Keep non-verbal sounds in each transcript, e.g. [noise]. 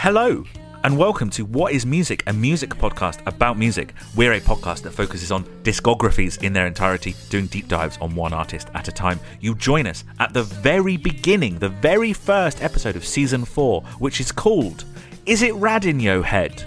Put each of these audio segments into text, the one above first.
Hello, and welcome to What is Music, a music podcast about music. We're a podcast that focuses on discographies in their entirety, doing deep dives on one artist at a time. You join us at the very beginning, the very first episode of season four, which is called Is It Rad in Yo Head?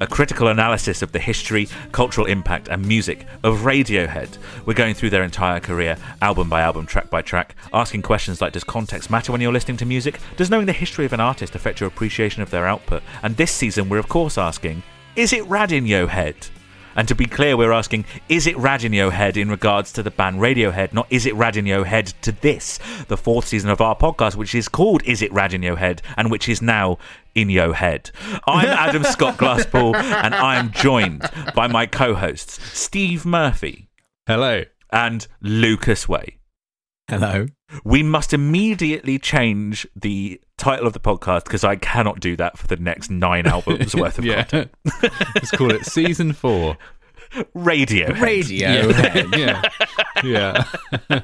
A critical analysis of the history, cultural impact, and music of Radiohead. We're going through their entire career, album by album, track by track, asking questions like Does context matter when you're listening to music? Does knowing the history of an artist affect your appreciation of their output? And this season, we're of course asking Is it rad in yo head? And to be clear, we're asking, is it rad in head in regards to the band Radiohead, not is it rad in your head to this, the fourth season of our podcast, which is called Is It Rad in Your Head, and which is now in your head. I'm [laughs] Adam Scott Glasspool, and I am joined by my co-hosts, Steve Murphy Hello. and Lucas Way. Hello. We must immediately change the title of the podcast because I cannot do that for the next nine [laughs] albums worth of yeah. content. Let's call it season four. [laughs] Radio. Radio. yeah. [laughs] yeah.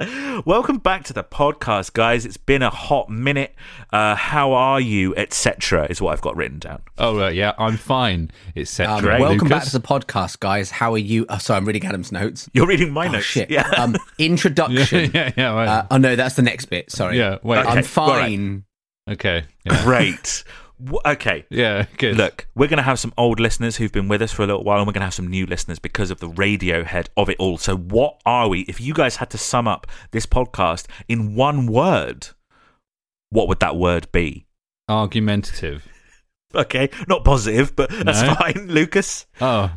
[laughs] Welcome back to the podcast, guys. It's been a hot minute. Uh, how are you, etc. Is what I've got written down. Oh, right. Yeah. I'm fine. It's set. Um, Great. welcome back to the podcast, guys. How are you? Oh, sorry, I'm reading Adam's notes. You're reading my Oh, notes. shit. Yeah. Um, [laughs] introduction. Yeah. Yeah. Right. Uh, oh, no, that's the next bit. Sorry. yeah. Wait. Okay. I'm all right. fine. Okay. Yeah. Great. W- okay. yeah. Good. Look, we're going to have some old listeners who've been with us for a little while, and we're going to have some new listeners because of the Radiohead of it all. So, what are we? If you guys had to sum up this podcast in one word, what would that word be? Argumentative. Okay, not positive, but that's No. fine. Lucas, Oh.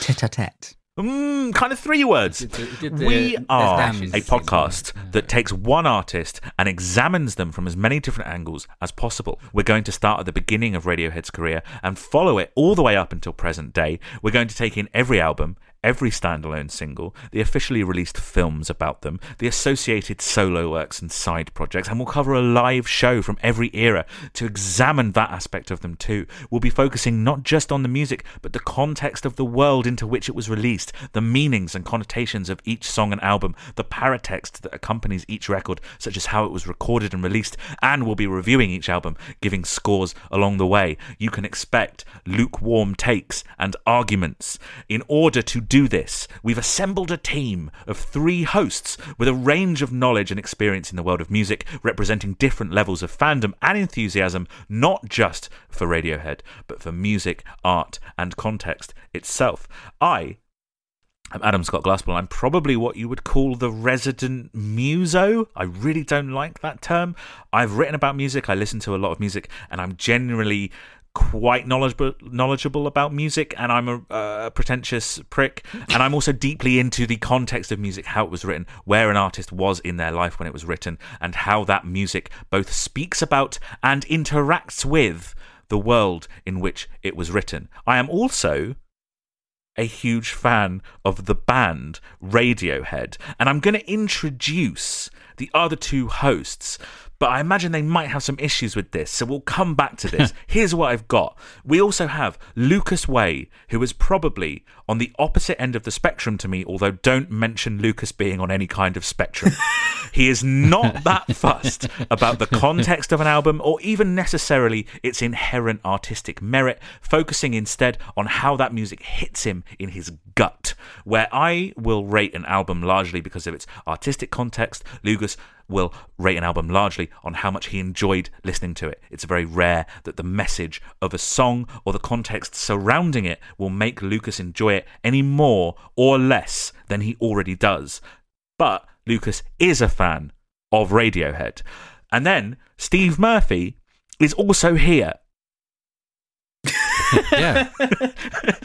Tete a tete. Mm, kind of three words. We are a podcast that takes one artist and examines them from as many different angles as possible. We're going to start at the beginning of Radiohead's career and follow it all the way up until present day. We're going to take in every album, every standalone single, the officially released films about them, the associated solo works and side projects, and we'll cover a live show from every era to examine that aspect of them too. We'll be focusing not just on the music, but the context of the world into which it was released, the meanings and connotations of each song and album, the paratext that accompanies each record, such as how it was recorded and released, and we'll be reviewing each album, giving scores along the way. You can expect lukewarm takes and arguments. In order to do this, we've assembled a team of three hosts with a range of knowledge and experience in the world of music, representing different levels of fandom and enthusiasm, not just for Radiohead, but for music, art, and context itself. I I'm Adam Scott Glasspool. I'm probably what you would call the resident muso. I really don't like that term. I've written about music, I listen to a lot of music, and I'm generally quite knowledgeable knowledgeable about music and I'm a pretentious prick and I'm also deeply into the context of music how it was written where an artist was in their life when it was written and how that music both speaks about and interacts with the world in which it was written I am also a huge fan of the band Radiohead, and I'm going to introduce the other two hosts. But I imagine they might have some issues with this, so we'll come back to this. [laughs] Here's what I've got. We also have Lucas Way, who is probably on the opposite end of the spectrum to me, although don't mention Lucas being on any kind of spectrum. [laughs] he is not [laughs] that fussed about the context of an album or even necessarily its inherent artistic merit, focusing instead on how that music hits him in his gut. Where I will rate an album largely because of its artistic context, Lucas will rate an album largely on how much he enjoyed listening to it. It's very rare that the message of a song or the context surrounding it will make Lucas enjoy it any more or less than he already does. But Lucas is a fan of Radiohead. And then Steve Murphy is also here. [laughs] Yeah. [laughs]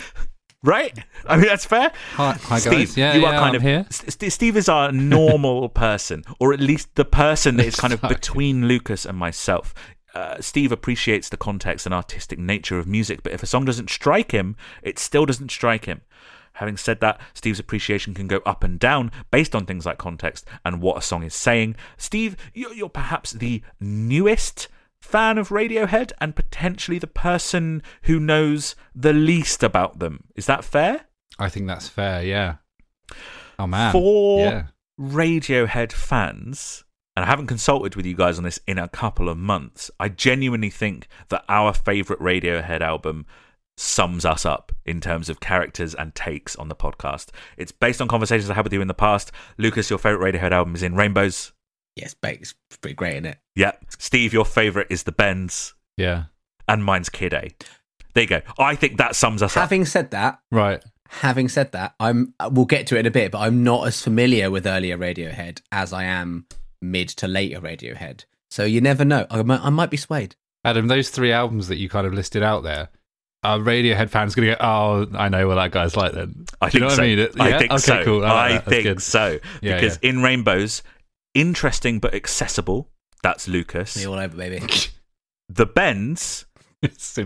Right? I mean, that's fair. Hi, hi Steve, guys. Yeah, you yeah, are kind I'm of here. St- Steve is our normal [laughs] person, or at least the person that is kind of between Lucas and myself. Uh, Steve appreciates the context and artistic nature of music, but if a song doesn't strike him, it still doesn't strike him. Having said that, Steve's appreciation can go up and down based on things like context and what a song is saying. Steve, you're, you're perhaps the newest fan of Radiohead and potentially the person who knows the least about them. Is that fair? I think that's fair. Yeah. Oh man. For yeah. Radiohead fans, and I haven't consulted with you guys on this in a couple of months, I genuinely think that our favourite Radiohead album sums us up in terms of characters and takes on the podcast. It's based on conversations I had with you in the past. Lucas, your favourite Radiohead album is In Rainbows. Yes, but it's pretty great, isn't it? Yep. Steve, your favourite is The Bends, Yeah. and mine's Kid A. There you go. I think that sums us up. Having said that, Right. having said that, I'm we'll get to it in a bit, but I'm not as familiar with earlier Radiohead as I am mid to later Radiohead. So you never know. I might, I might be swayed. Adam, those three albums that you kind of listed out there, are Radiohead fans going to go, oh, I know what that guy's like then? I Do think you know what so. I mean? It- I think okay, so. cool. I, like I think good. so. Yeah, because in Rainbows, interesting but accessible. That's Lucas. Me all over, baby. The Bends [laughs] It's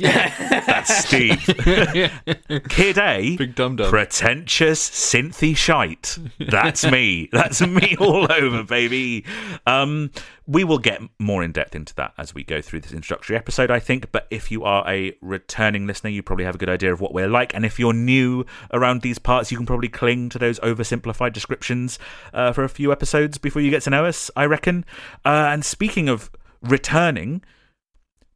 simple. [laughs] rock. That's Steve. [laughs] Kid A, Big dum dum. pretentious synthy shite. That's me. That's me [laughs] all over, baby. Um, we will get more in depth into that as we go through this introductory episode, I think. But if you are a returning listener, you probably have a good idea of what we're like. And if you're new around these parts, you can probably cling to those oversimplified descriptions uh, for a few episodes before you get to know us, I reckon. Uh, and speaking of returning,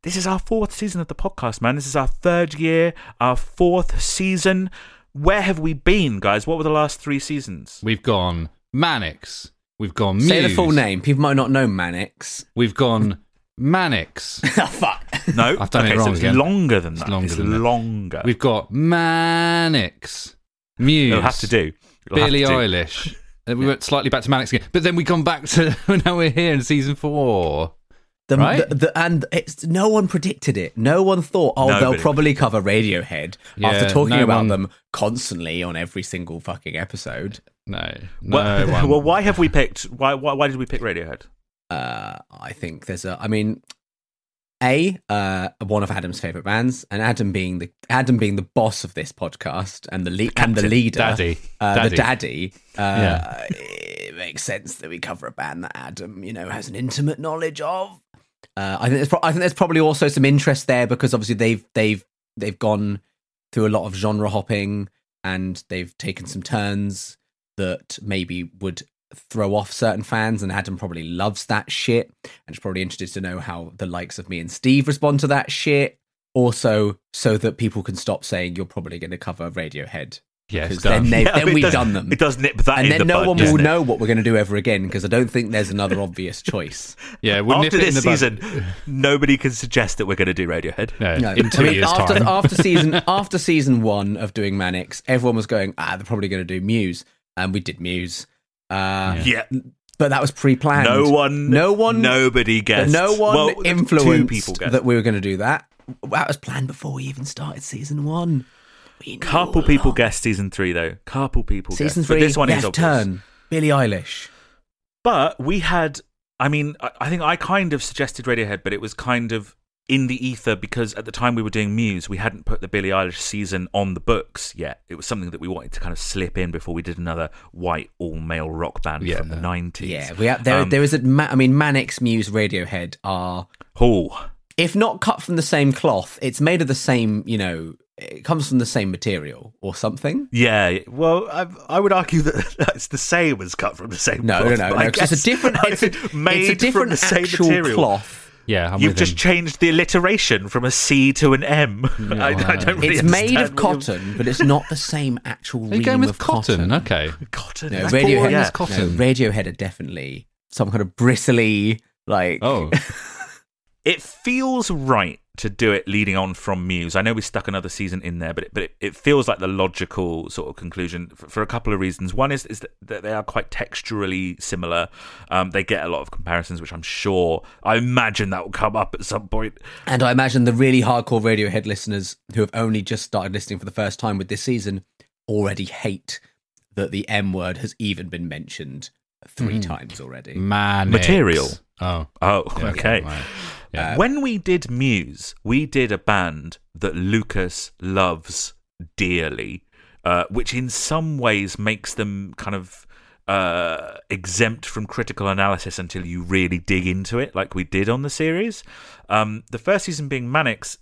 this is our fourth season of the podcast, man. This is our third year, our fourth season. Where have we been, guys? What were the last three seasons? We've gone Manics. We've gone Muse. Say the full name. People might not know Manics. We've gone Manics. oh, [laughs] ah, fuck. No, I've done it wrong so it's again. longer than that. longer it's than that. longer. We've got Manics. Muse. You'll have to do. You'll have Billie to do. Eilish. Then [laughs] we went slightly back to Manics again, but then we come back to [laughs] now we're here in season four. The, Right? the, the, and it's no one predicted it. No one thought, oh, Nobody. they'll probably cover Radiohead Yeah, after talking no about one- them constantly on every single fucking episode. No, no [laughs] Well, well, why have we picked? Why, why? Why did we pick Radiohead? Uh, I think there's a. I mean, a uh, one of Adam's favorite bands, and Adam being the Adam being the boss of this podcast and the le- and the leader, Daddy. uh, Daddy. the daddy. Uh, Yeah. It makes sense that we cover a band that Adam, you know, has an intimate knowledge of. Uh, I think there's pro- I think there's probably also some interest there because obviously they've they've they've gone through a lot of genre hopping and they've taken some turns that maybe would throw off certain fans and Adam probably loves that shit and is probably interested to know how the likes of me and Steve respond to that shit. Also so that people can stop saying you're probably going to cover Radiohead Yeah, because then, [laughs] Yeah, then we've does- done them. It does nip that and in then the no bud, one doesn't will it? know what we're going to do ever again because I don't think there's another obvious choice. [laughs] Yeah, we'll After nip in this the bud. season, nobody can suggest that we're going to do Radiohead. No, No, in two I mean, years' after, time. after season [laughs] after season one of doing Manics, everyone was going, ah, they're probably going to do Muse, and we did Muse. Uh, Yeah, But that was pre-planned. no one, no one, nobody guessed. no one well, influenced Two people guessed. that we were going to do that. That was planned before we even started season one. We knew Couple people along. guessed season three though. Couple people Season guessed. three, but this one left is obvious. turn. Billie Eilish. But we had, I mean, I, I think I kind of suggested Radiohead, but it was kind of in the ether because at the time we were doing Muse, we hadn't put the Billie Eilish season on the books yet. It was something that we wanted to kind of slip in before we did another white all male rock band Yeah. from the 90s. Yeah, we have, there. Um, there is a. Ma- I mean, Manics, Muse, Radiohead are, Oh, if not cut from the same cloth, it's made of the same. You know, it comes from the same material or something. yeah. Well, I, I would argue that [laughs] it's the same as cut from the same No, cloth, no, no, but I no. 'cause it's a different. [laughs] It's a, [laughs] made it's a different from the same material. cloth. yeah, I'm You've just him. changed the alliteration from a C to an M. I, I don't really It's made of cotton, but it's not the same actual. Are you going with of cotton? Okay. Cotton. No, That's Radiohead. boring. Yeah. No, cotton. Radiohead are definitely some kind of bristly, like. Oh, It feels right to do it leading on from Muse. I know we stuck another season in there, but it, but it, it feels like the logical sort of conclusion for, for a couple of reasons. One is is that, that they are quite texturally similar. Um, they get a lot of comparisons, which I'm sure I imagine that will come up at some point. And I imagine the really hardcore Radiohead listeners who have only just started listening for the first time with this season already hate that the M word has even been mentioned three times already. man. Material. Oh, Oh, yeah, okay. right. Yeah. when we did Muse, we did a band that Lucas loves dearly, uh, which in some ways makes them kind of uh, exempt from critical analysis until you really dig into it, like we did on the series. Um, the first season being Manics,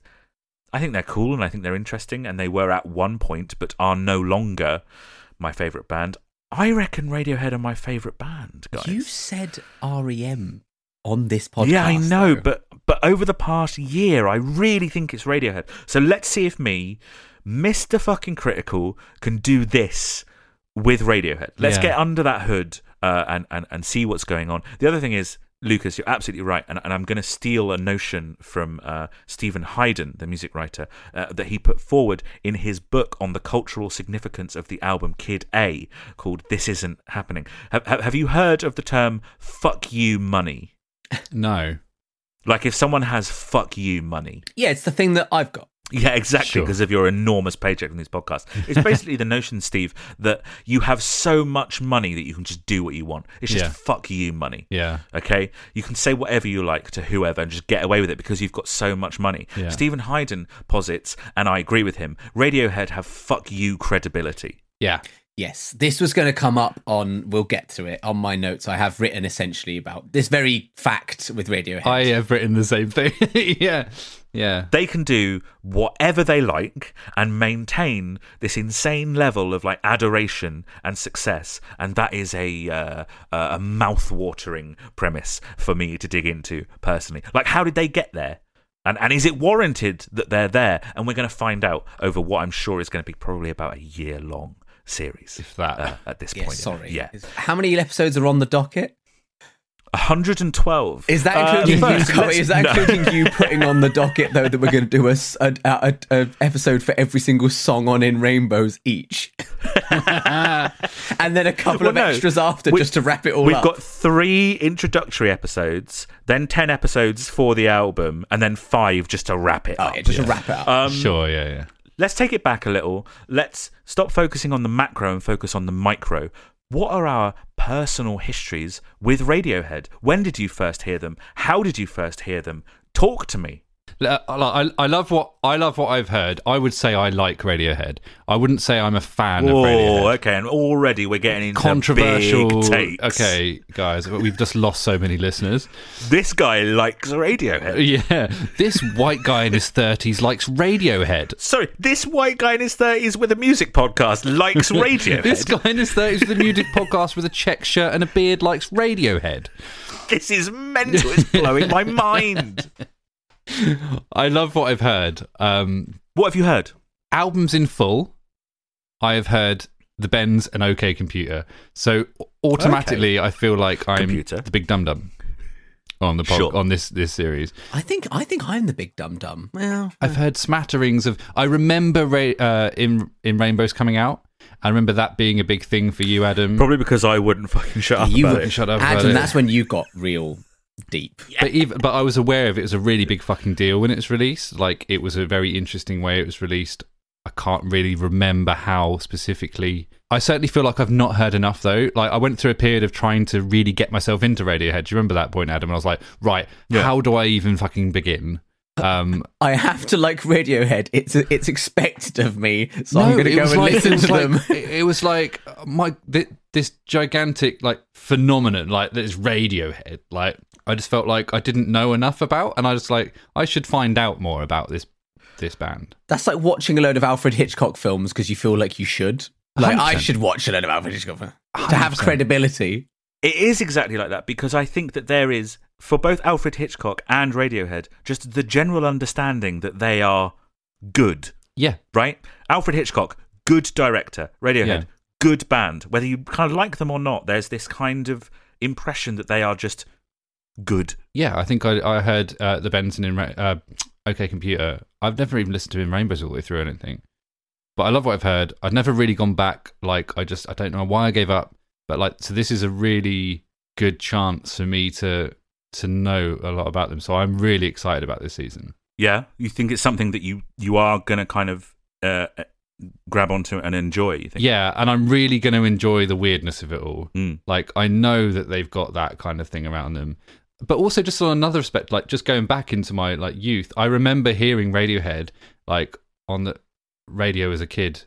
I think they're cool and I think they're interesting, and they were at one point, but are no longer my favourite band. I reckon Radiohead are my favourite band, guys. You said REM on this podcast. Yeah, I know, though. but but over the past year, I really think it's Radiohead. So let's see if me, Mister Fucking Critical, can do this with Radiohead. Let's Yeah. get under that hood uh, and and and see what's going on. The other thing is. Lucas, you're absolutely right, and, and I'm going to steal a notion from uh, Steven Hyden, the music writer, uh, that he put forward in his book on the cultural significance of the album Kid A, called "This Isn't Happening." Have, have have you heard of the term "fuck you money"? [laughs] no. Like if someone has fuck you money. yeah, it's the thing that I've got. Yeah, exactly, Sure. because of your enormous paycheck from these podcasts. It's basically the notion, Steve, that you have so much money that you can just do what you want. It's just Yeah. fuck you money. Yeah. Okay? You can say whatever you like to whoever and just get away with it because you've got so much money. Yeah. Steven Hyden posits, and I agree with him, Radiohead have fuck you credibility. Yeah. Yes, this was going to come up on. We'll get to it on my notes. I have written essentially about this very fact with Radiohead. I have written the same thing. [laughs] yeah. Yeah. they can do whatever they like and maintain this insane level of like adoration and success and that is a uh, a mouth-watering premise for me to dig into personally like how did they get there and and is it warranted that they're there and we're going to find out over what i'm sure is going to be probably about a year long series If that. uh, at this Yes, point sorry. yeah How many episodes are on the docket? 112 Is that Uh, including first, you? let's- Is that no. you putting on the docket though that we're going to do a episode for every single song on In Rainbows each, [laughs] and then a couple Well, of no. extras after We- just to wrap it all We've up? got three introductory episodes, then 10 episodes for the album, and then five just to wrap it oh, up. yeah, just to wrap it up. Um, sure. Yeah. Yeah. Let's take it back a little. Let's stop focusing on the macro and focus on the micro. What are our personal histories with Radiohead? When did you first hear them? How did you first hear them? Talk to me. I, I love what I love what I've heard. I would say I like Radiohead. I wouldn't say I'm a fan of Oh, Radiohead. okay. And already we're getting into Controversial. Okay, guys, we've just lost so many listeners. This guy likes Radiohead. [laughs] Yeah, this white guy in his thirties likes Radiohead. Sorry, this white guy in his 30s with a music podcast likes [laughs] Radiohead. This guy in his thirties with a music podcast with a check shirt and a beard likes Radiohead. this is mental. It's blowing my mind. [laughs] I love what I've heard. Um, What have you heard? albums in full. I have heard the Bends and OK Computer. So automatically, I feel like I'm Computer. the big dum dum on the pod, Sure. on this this series. I think I think I'm the big dum dum. Well, I've heard smatterings of. I remember Ra- uh, in in Rainbows coming out. I remember that being a big thing for you, Adam. Probably because I wouldn't fucking shut up you about would it. Shut up about Adam, it. that's when you got real deep. But even but I was aware of it as a really big fucking deal when it was released. Like it was a very interesting way it was released. I can't really remember how specifically. I certainly feel like I've not heard enough though. Like I went through a period of trying to really get myself into Radiohead. Do you remember that point, Adam? And I was like, right, Yeah. how do I even fucking begin? Um, I have to like Radiohead. It's it's expected of me, so I'm going to go and like- listen to like, them. It, it was like my thi- this gigantic like phenomenon, like this Radiohead. Like I just felt like I didn't know enough about, and I was like, I should find out more about this this band. That's like watching a load of Alfred Hitchcock films because you feel like you should. Like I 100%. should watch a load of Alfred Hitchcock films to have 100%. credibility. It is exactly like that because I think that there is, for both Alfred Hitchcock and Radiohead, just the general understanding that they are good, Yeah, right? Alfred Hitchcock, good director. Radiohead, Yeah. good band. Whether you kind of like them or not, there's this kind of impression that they are just good. yeah. I think I, I heard uh, the Benson in Ra- uh, OK Computer. I've never even listened to In Rainbows all the way through or anything, but I love what I've heard. I've never really gone back. Like I just I don't know why I gave up, but like so this is a really good chance for me to to know a lot about them. So I'm really excited about this season. Yeah, you think it's something that you you are going to kind of uh, uh, grab onto and enjoy. You think? Yeah, and I'm really going to enjoy the weirdness of it all. Mm. Like I know that they've got that kind of thing around them. But also just on another aspect, like just going back into my like youth, I remember hearing Radiohead like on the radio as a kid.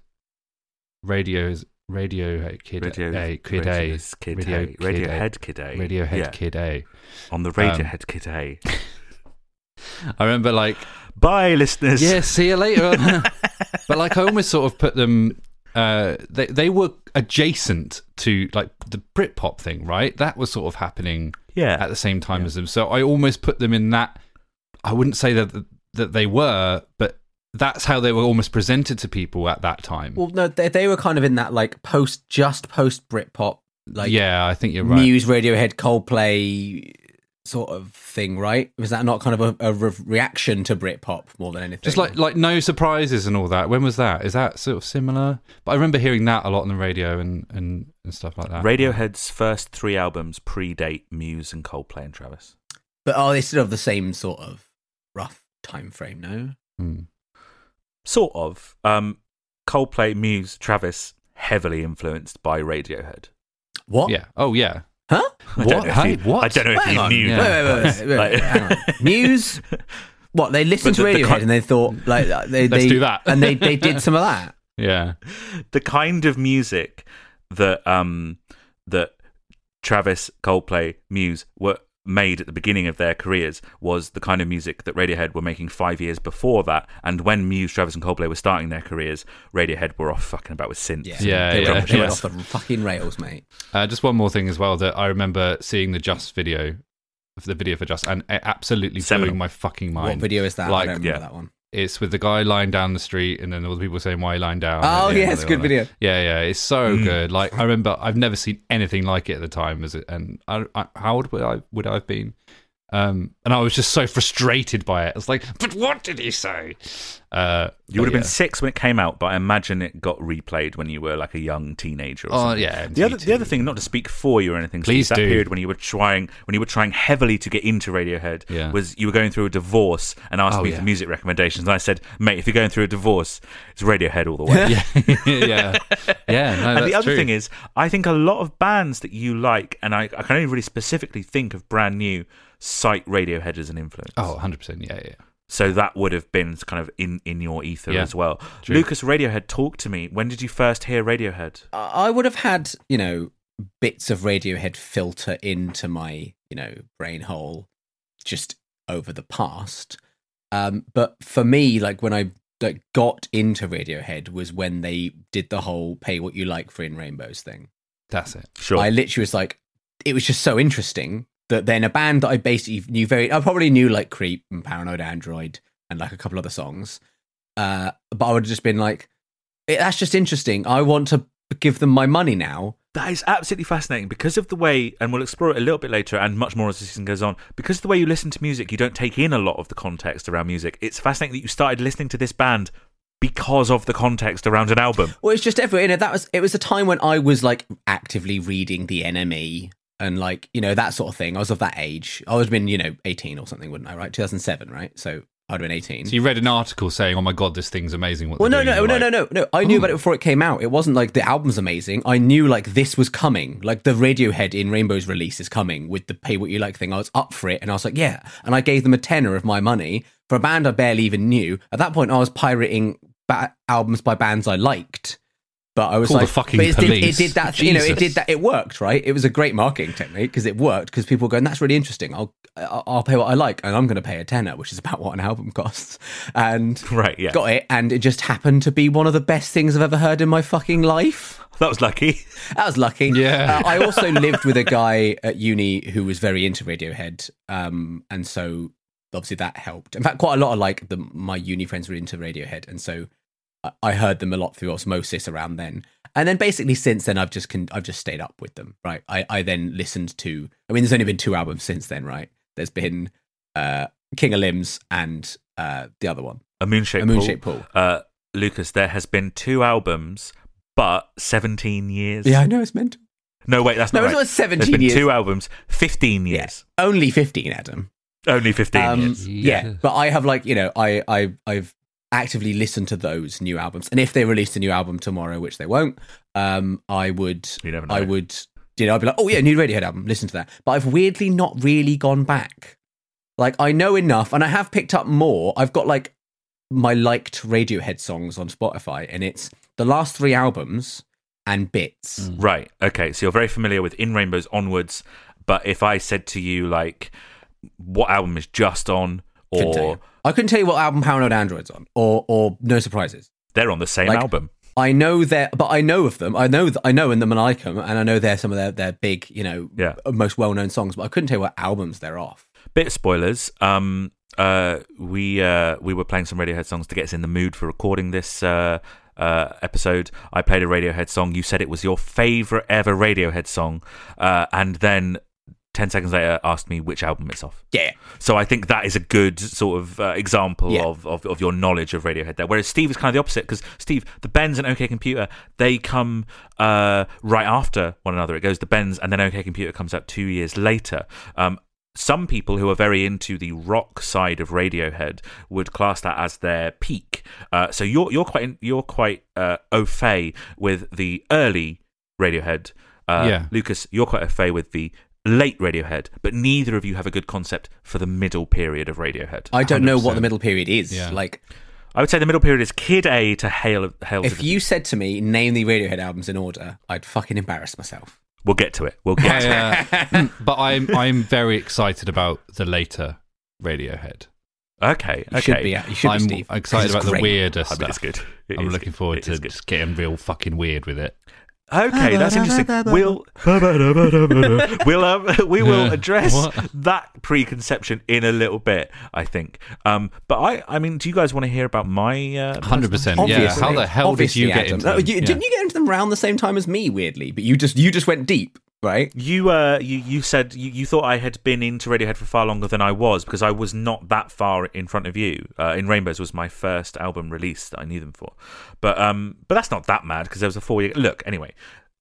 Radio is Radio Kid Radio, A, Kid A, Kid Radio A, Kid Radiohead Kid A, Radiohead Yeah. Kid A. on the Radiohead Kid A. [laughs] I remember like Bye, listeners. yeah, see you later. [laughs] [laughs] but like I almost sort of put them uh they they were adjacent to like the Britpop thing, right? That was sort of happening yeah. at the same time as them. So I almost put them in that I wouldn't say that that they were, but that's how they were almost presented to people at that time. Well, no, they, they were kind of in that like post, just post Britpop, like yeah, I think you're right. Muse, Radiohead, Coldplay sort of thing, right? Was that not kind of a, a re- reaction to Britpop more than anything? Just like like no surprises and all that. When was that? Is that sort of similar? But I remember hearing that a lot on the radio and and, and stuff like that. Radiohead's first three albums predate Muse and Coldplay and Travis. but are they still of the same sort of rough time frame? No. Hmm. Sort of. Um, Coldplay, Muse, Travis, heavily influenced by Radiohead. What? Yeah. Oh yeah. Huh? I What? don't know if Hey, you, what? I don't know if Hang you on. knew. Yeah. Wait, wait, wait, wait, wait, [laughs] Like- Muse. What they listened But to the- the Radiohead kind- and they thought like they Let's they do that. and they they did some of that. [laughs] Yeah. the kind of music that um that Travis, Coldplay, Muse were made at the beginning of their careers was the kind of music that Radiohead were making five years before that. And when Muse, Travis, and Coldplay were starting their careers, Radiohead were off fucking about with synths. Yeah, Yeah, they, yeah, went, they went yeah. off the fucking rails, mate. Uh, just one more thing as well that I remember seeing the Just video, the video for Just, and it absolutely Seminal. blew my fucking mind. What video is that? Like, I don't remember yeah. that one. It's with the guy lying down the street, and then all the people saying why he lying down. Oh And, yeah, it's a good all that. video. Yeah, yeah, it's so Mm. good. Like I remember, I've never seen anything like it at the time. As it, and I, I, how old would I would I have been? Um, and I was just so frustrated by it. I was like, "But what did he say?" Uh, You would have but been six when it came out, but I imagine it got replayed when you were like a young teenager. Or Oh something. yeah. The other, the other thing, not to speak for you or anything, Please that do. period when you were trying, when you were trying heavily to get into Radiohead, Yeah. was you were going through a divorce and asked Oh, me yeah. for music recommendations, and I said, "Mate, if you're going through a divorce, it's Radiohead all the way." [laughs] yeah, [laughs] yeah, yeah. No, and the other true. thing is, I think a lot of bands that you like, and I, I can only really specifically think of brand new, cite Radiohead as an influence. oh, 100 percent. Yeah, yeah. So that would have been kind of in, in your ether Yeah, as well. true. Lucas, Radiohead, talk to me. When did you first hear Radiohead? I I would have had, you know, bits of Radiohead filter into my, you know, brain hole just over the past. Um, but for me, like when I like got into Radiohead was when they did the whole pay what you like for in rainbows thing. That's it. Sure. I literally was like, it was just so interesting that then a band that I basically knew very, I probably knew like Creep and Paranoid Android and like a couple other songs. Uh, but I would have just been like, that's just interesting. I want to give them my money now. That is absolutely fascinating because of the way, and we'll explore it a little bit later and much more as the season goes on. Because of the way you listen to music, you don't take in a lot of the context around music. It's fascinating that you started listening to this band because of the context around an album. Well, it's just everywhere. You know, that was it was a time when I was like actively reading the NME and like you know that sort of thing. I was of that age. I would have been you know eighteen or something, wouldn't I? Right, two thousand seven, right? So I'd have been eighteen. So you read an article saying, "Oh my god, this thing's amazing." What Well, no, no, doing," no, and no, no, no. I knew Ooh. about it before it came out. It wasn't like the album's amazing. I knew like this was coming. Like the Radiohead in Rainbow's release is coming with the pay what you like thing. I was up for it, and I was like, yeah. And I gave them a tenner of my money for a band I barely even knew. At that point, I was pirating ba- albums by bands I liked. But I was Call the like, fucking but it did, it police. did that. You know, it did that. It worked, right? It was a great marketing technique because it worked. Because people were going, "That's really interesting. I'll I'll I'll pay what I like, and I'm going to pay a tenner, which is about what an album costs." And Right, yeah. got it, and it just happened to be one of the best things I've ever heard in my fucking life. That was lucky. That was lucky. Yeah. Uh, I also lived with a guy at uni who was very into Radiohead, um, and so obviously that helped. In fact, quite a lot of like the, my uni friends were into Radiohead, and so I, heard them a lot through osmosis around then. And then basically since then, I've just con- I've just stayed up with them. Right. I, I then listened to. I mean, there's only been two albums since then. Right. There's been uh, King of Limbs and uh, the other one, A Moonshaped A Moonshaped Pool. Pool. Uh, Lucas, there has been two albums, but 17 years. Yeah, I know it's meant. No, wait, that's No, not it's right. not 17 There's been years. two albums, 15 years. Yeah. Only 15, Adam. Only 15 Um, years. yeah, Yes. but I have like you know I I I've actively listen to those new albums, and if they released a new album tomorrow, which they won't, um, I would You never know. I would you know I'd be like, oh yeah, new Radiohead album, listen to that. But I've weirdly not really gone back. Like I know enough, and I have picked up more. I've got like my liked Radiohead songs on Spotify, and it's the last three albums and bits. Mm. Right. Okay. So you're very familiar with In Rainbows onwards, but if I said to you like, what album is just on, or you. I couldn't tell you what album Paranoid Android's on, or or No Surprises. they're on the same Like- album. I know their, but I know of them. I know, th- I know in them and I them, and I know they're some of their, their big, you know, Yeah. most well known songs. But I couldn't tell you what albums they're off. Bit of spoilers. Um, uh, we uh, we were playing some Radiohead songs to get us in the mood for recording this uh, uh, episode. I played a Radiohead song. You said it was your favorite ever Radiohead song, uh, and then ten seconds later asked me which album it's off. Yeah, So I think that is a good sort of uh, example Yeah. of, of of your knowledge of Radiohead there. Whereas Steve is kind of the opposite because Steve, the Bends and OK Computer, they come uh, right after one another. It goes the Bends and then OK Computer comes out two years later. Um, some people who are very into the rock side of Radiohead would class that as their peak. Uh, so you're you're quite you're quite uh, au fait with the early Radiohead. Uh, Yeah. Lucas, you're quite au fait with the late Radiohead, but neither of you have a good concept for the middle period of Radiohead. I don't know what the middle period is. Yeah. Like, I would say the middle period is Kid A to Hail. Hail to if the- you said to me, name the Radiohead albums in order, I'd fucking embarrass myself. we'll get to it. We'll get to it. Yeah, yeah. [laughs] but I'm I'm very excited about the later Radiohead. Okay, You okay. should be, you should I'm be, Steve. excited It's about the great. weirder I stuff. it's good. It I'm is looking good. forward It to just getting real fucking weird with it. Okay, that's interesting. We'll we'll um, we will address What? that preconception in a little bit. I think. Um, but I, I mean, do you guys want to hear about my? Uh, Hundred percent. Yeah. Obviously. How the hell Obviously, did you get into No, them? you- Yeah. Didn't you get into them around the same time as me? Weirdly, but you just you just went deep, right? You uh you, you said you, you thought I had been into Radiohead for far longer than I was because I was not that far in front of you. Uh, in Rainbows was my first album release that I knew them for, but um but that's not that mad because there was a four year look anyway.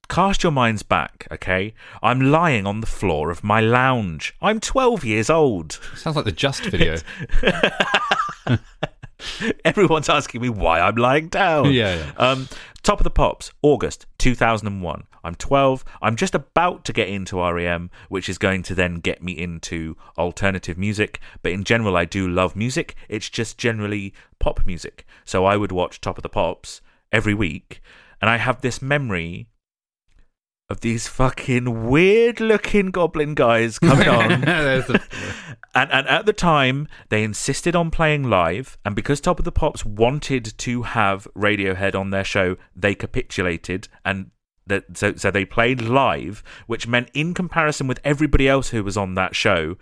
Cast your minds back, okay? I'm lying on the floor of my lounge. I'm 12 years old. Sounds like the Just video. [laughs] Everyone's asking me why I'm lying down. [laughs] Yeah, yeah. Um, Top of the Pops, August 2001. I'm 12. I'm just about to get into REM, which is going to then get me into alternative music. But in general, I do love music. It's just generally pop music. So I would watch Top of the Pops every week. And I have this memory of these fucking weird looking goblin guys coming on. [laughs] The- And, and at the time, they insisted on playing live, and because Top of the Pops wanted to have Radiohead on their show, they capitulated, and that so so they played live, which meant in comparison with everybody else who was on that show,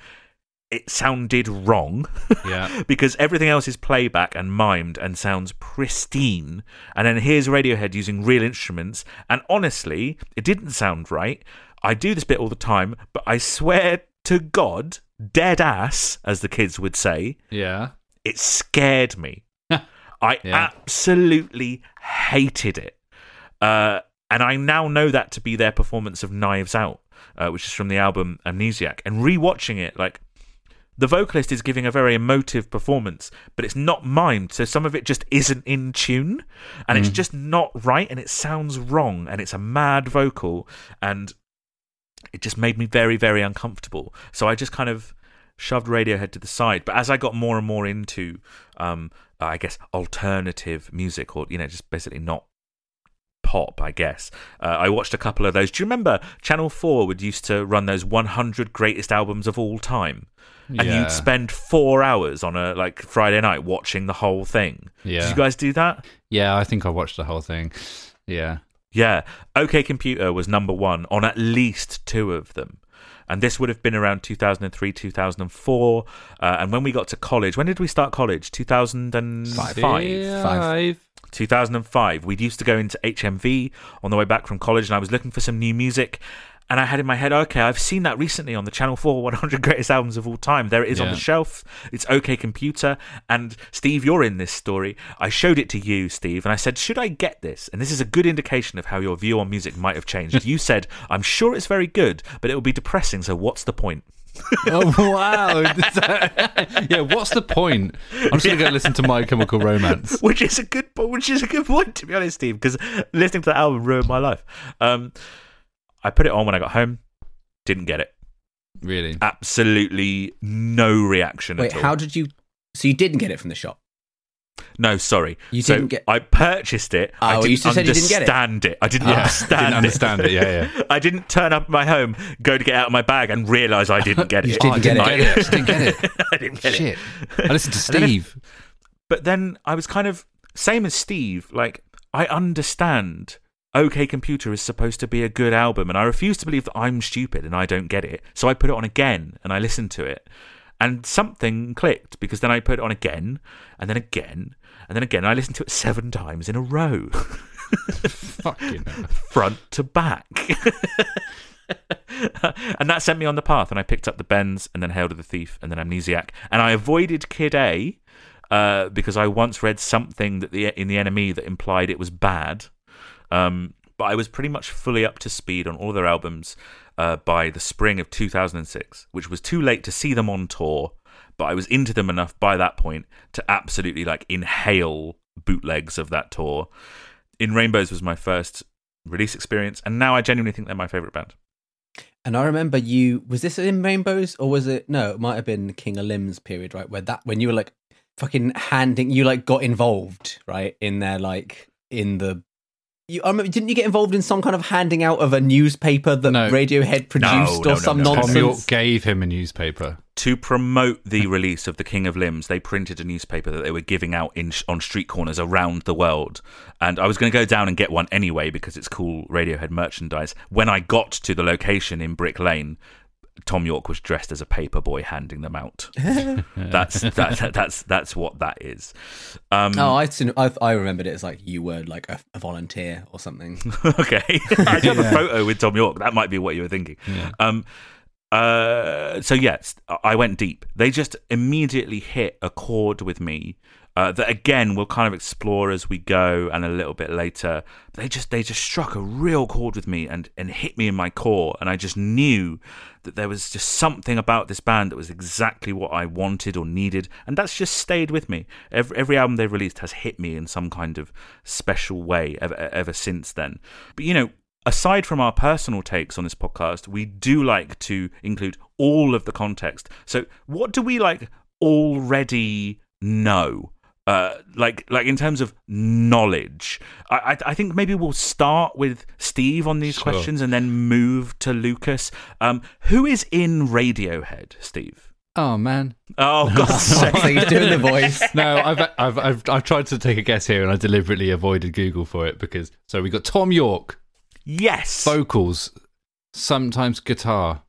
it sounded wrong [laughs] Yeah. because everything else is playback and mimed and sounds pristine. And then here's Radiohead using real instruments, and honestly, it didn't sound right. I do this bit all the time, but I swear to God, dead ass, as the kids would say, Yeah. it scared me. [laughs] I Yeah. absolutely hated it. Uh, and I now know that to be their performance of Knives Out, uh, which is from the album Amnesiac. And rewatching it, like, the vocalist is giving a very emotive performance, but it's not mimed. So some of it just isn't in tune and it's just not right and it sounds wrong and it's a mad vocal and it just made me very, very uncomfortable. So I just kind of shoved Radiohead to the side. But as I got more and more into, um, I guess, alternative music or, you know, just basically not pop, I guess. Uh, I watched a couple of those. Do you remember Channel 4 would used to run those 100 greatest albums of all time? And Yeah. you'd spend four hours on a like Friday night watching the whole thing. Yeah. Did you guys do that? Yeah, I think I watched the whole thing. Yeah. Yeah. OK Computer was number one on at least two of them. And this would have been around 2003, 2004. Uh, and when we got to college, when did we start college? 2005. Five. 2005. We'd used to go into HMV on the way back from college, and I was looking for some new music. And I had in my head, okay, I've seen that recently on the Channel 4 [laughs] 100 Greatest Albums of All Time. There it is on the shelf. It's OK Computer. And Steve, you're in this story. I showed it to you, Steve, and I said, should I get this? And this is a good indication of how your view on music might have changed. [laughs] you said, I'm sure it's very good, but it will be depressing, so what's the point? [laughs] Oh wow! [laughs] yeah, what's the point? I'm just gonna go listen to My Chemical Romance. which is a good po- which is a good point to be honest, Steve, because listening to that album ruined my life. Um, I put it on when I got home, didn't get it. Really? Absolutely no reaction Wait, at all. how did you? So you didn't get it from the shop? No, sorry. You so didn't get- I purchased it. I Oh, didn't you said you didn't get it. understand it. I didn't Yeah, [laughs] understand didn't understand it, yeah, yeah. [laughs] I didn't turn up at my home, go to get out of my bag, and realise I didn't get [laughs] You it. didn't I get didn't it. get it. I didn't get it. I didn't get it. Shit. I listened to And then if- Steve. But then I was kind of same as Steve. Like I understand. OK Computer is supposed to be a good album, and I refuse to believe that I'm stupid and I don't get it. So I put it on again and I listened to it, and something clicked because then I put it on again and then again and then again. I listened to it seven times in a row, [laughs] Fucking front to back. [laughs] and that sent me on the path, and I picked up the Bends, and then Hail to the Thief, and then Amnesiac, and I avoided Kid A uh, because I once read something that the in the NME that implied it was bad. Um, but I was pretty much fully up to speed on all their albums uh, by the spring of 2006, which was too late to see them on tour. But I was into them enough by that point to absolutely like inhale bootlegs of that tour. In Rainbows was my first release experience, and now I genuinely think they're my favorite band. And I remember you was this in Rainbows or was it no? It might have been King of Limbs period, right? Where that when you were like fucking handing, you like got involved, right? In there, like in the. You, I remember, didn't you get involved in some kind of handing out of a newspaper that No. Radiohead produced no, or no, some no. Tom Tom? York gave him a newspaper. to promote the release of the King of Limbs, they printed a newspaper that they were giving out in on street corners around the world. And I was going to go down and get one anyway because it's cool Radiohead merchandise. When I got to the location in Brick Lane, Thom Yorke was dressed as a paper boy handing them out. [laughs] that's that, that's that's what that is. Um, Oh, I, seen- I I remembered it as like you were like a, a volunteer or something. [laughs] okay. I do have a photo with Thom Yorke. That might be what you were thinking. Um, uh, so yes, I went deep. They just immediately hit a chord with me uh, that again we'll kind of explore as we go and a little bit later. They just they just struck a real chord with me and and hit me in my core, and I just knew that there was just something about this band that was exactly what I wanted or needed, and that's just stayed with me. Every, every album they've released has hit me in some kind of special way ever ever since then. But you know, aside from our personal takes on this podcast, we do like to include all of the context. So, what do we like already know? Uh, like, like in terms of knowledge, I, I, I think maybe we'll start with Steve on these Sure. questions and then move to Lucas. Um, who is in Radiohead, Steve? Oh man. Oh, [laughs] God! sake! so he's doing the voice. [laughs] No, I've, I've I've I've tried to take a guess here, and I deliberately avoided Google for it because so we got Thom Yorke Yes, vocals, sometimes guitar,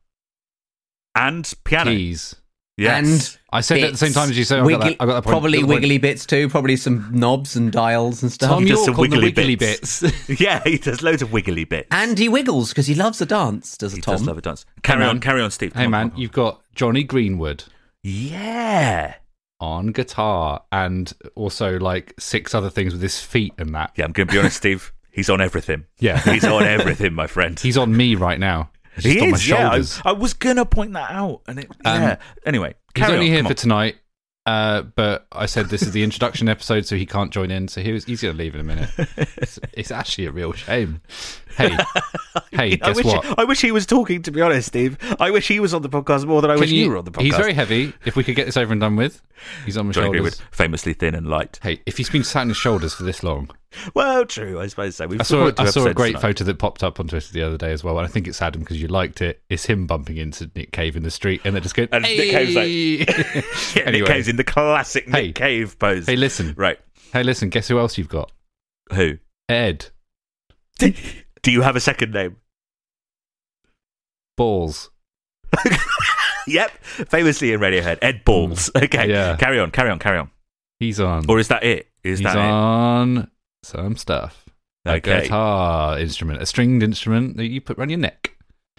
and piano. keys, Yes. And I said it at the same time as you, so I got wiggly- that, I got that point. probably got the point. wiggly bits too. Probably some knobs and dials and stuff. Tom He does York some on the wiggly wiggly bits. bits. [laughs] yeah, he does loads of wiggly bits. and he wiggles because he loves a dance. Does he Tom? does love a dance. Carry man. on, carry on, Steve. Come hey on, man, come on. you've got Jonny Greenwood Yeah. on guitar and also like six other things with his feet and that. Yeah, I'm going to be honest, Steve. He's on everything. Yeah. He's on [laughs] everything, my friend. He's on me right now. He's he just on my is, yeah. I, shoulders. I was going to point that out. and it, Um, Yeah. Anyway, He's only on, here for on. tonight, uh, but I said this is the introduction episode, so he can't join in. So he was, he's going to leave in a minute. It's, [laughs] it's actually a real shame. Hey, [laughs] hey, I guess wish, what? I wish he was talking, to be honest, Steve. I wish he was on the podcast more than I Can wish you, were on the podcast. He's very heavy. If we could get this over and done with, he's on my Johnny shoulders. Greenwood, famously thin and light. Hey, if he's been sat on his shoulders for this long, Well, true, I suppose so. We've I saw I saw a great tonight. photo that popped up on Twitter the other day as well, and I think it's Adam because you liked it. It's him bumping into Nick Cave in the street, and they're just going. And Nick Cave's like- "Hey!" [laughs] Yeah, [laughs] Anyway. Nick Cave's in the classic Hey. Nick Cave pose. hey, listen, Right. hey, listen. Guess who else you've got? Who? Ed Do you have a second name? Balls. [laughs] Yep. Famously in Radiohead, Ed Balls. Okay. Mm. Yeah. Carry on, carry on, carry on. He's on. Or is that it? Is He's that on some stuff. A Okay. guitar instrument, a stringed instrument that you put around your neck.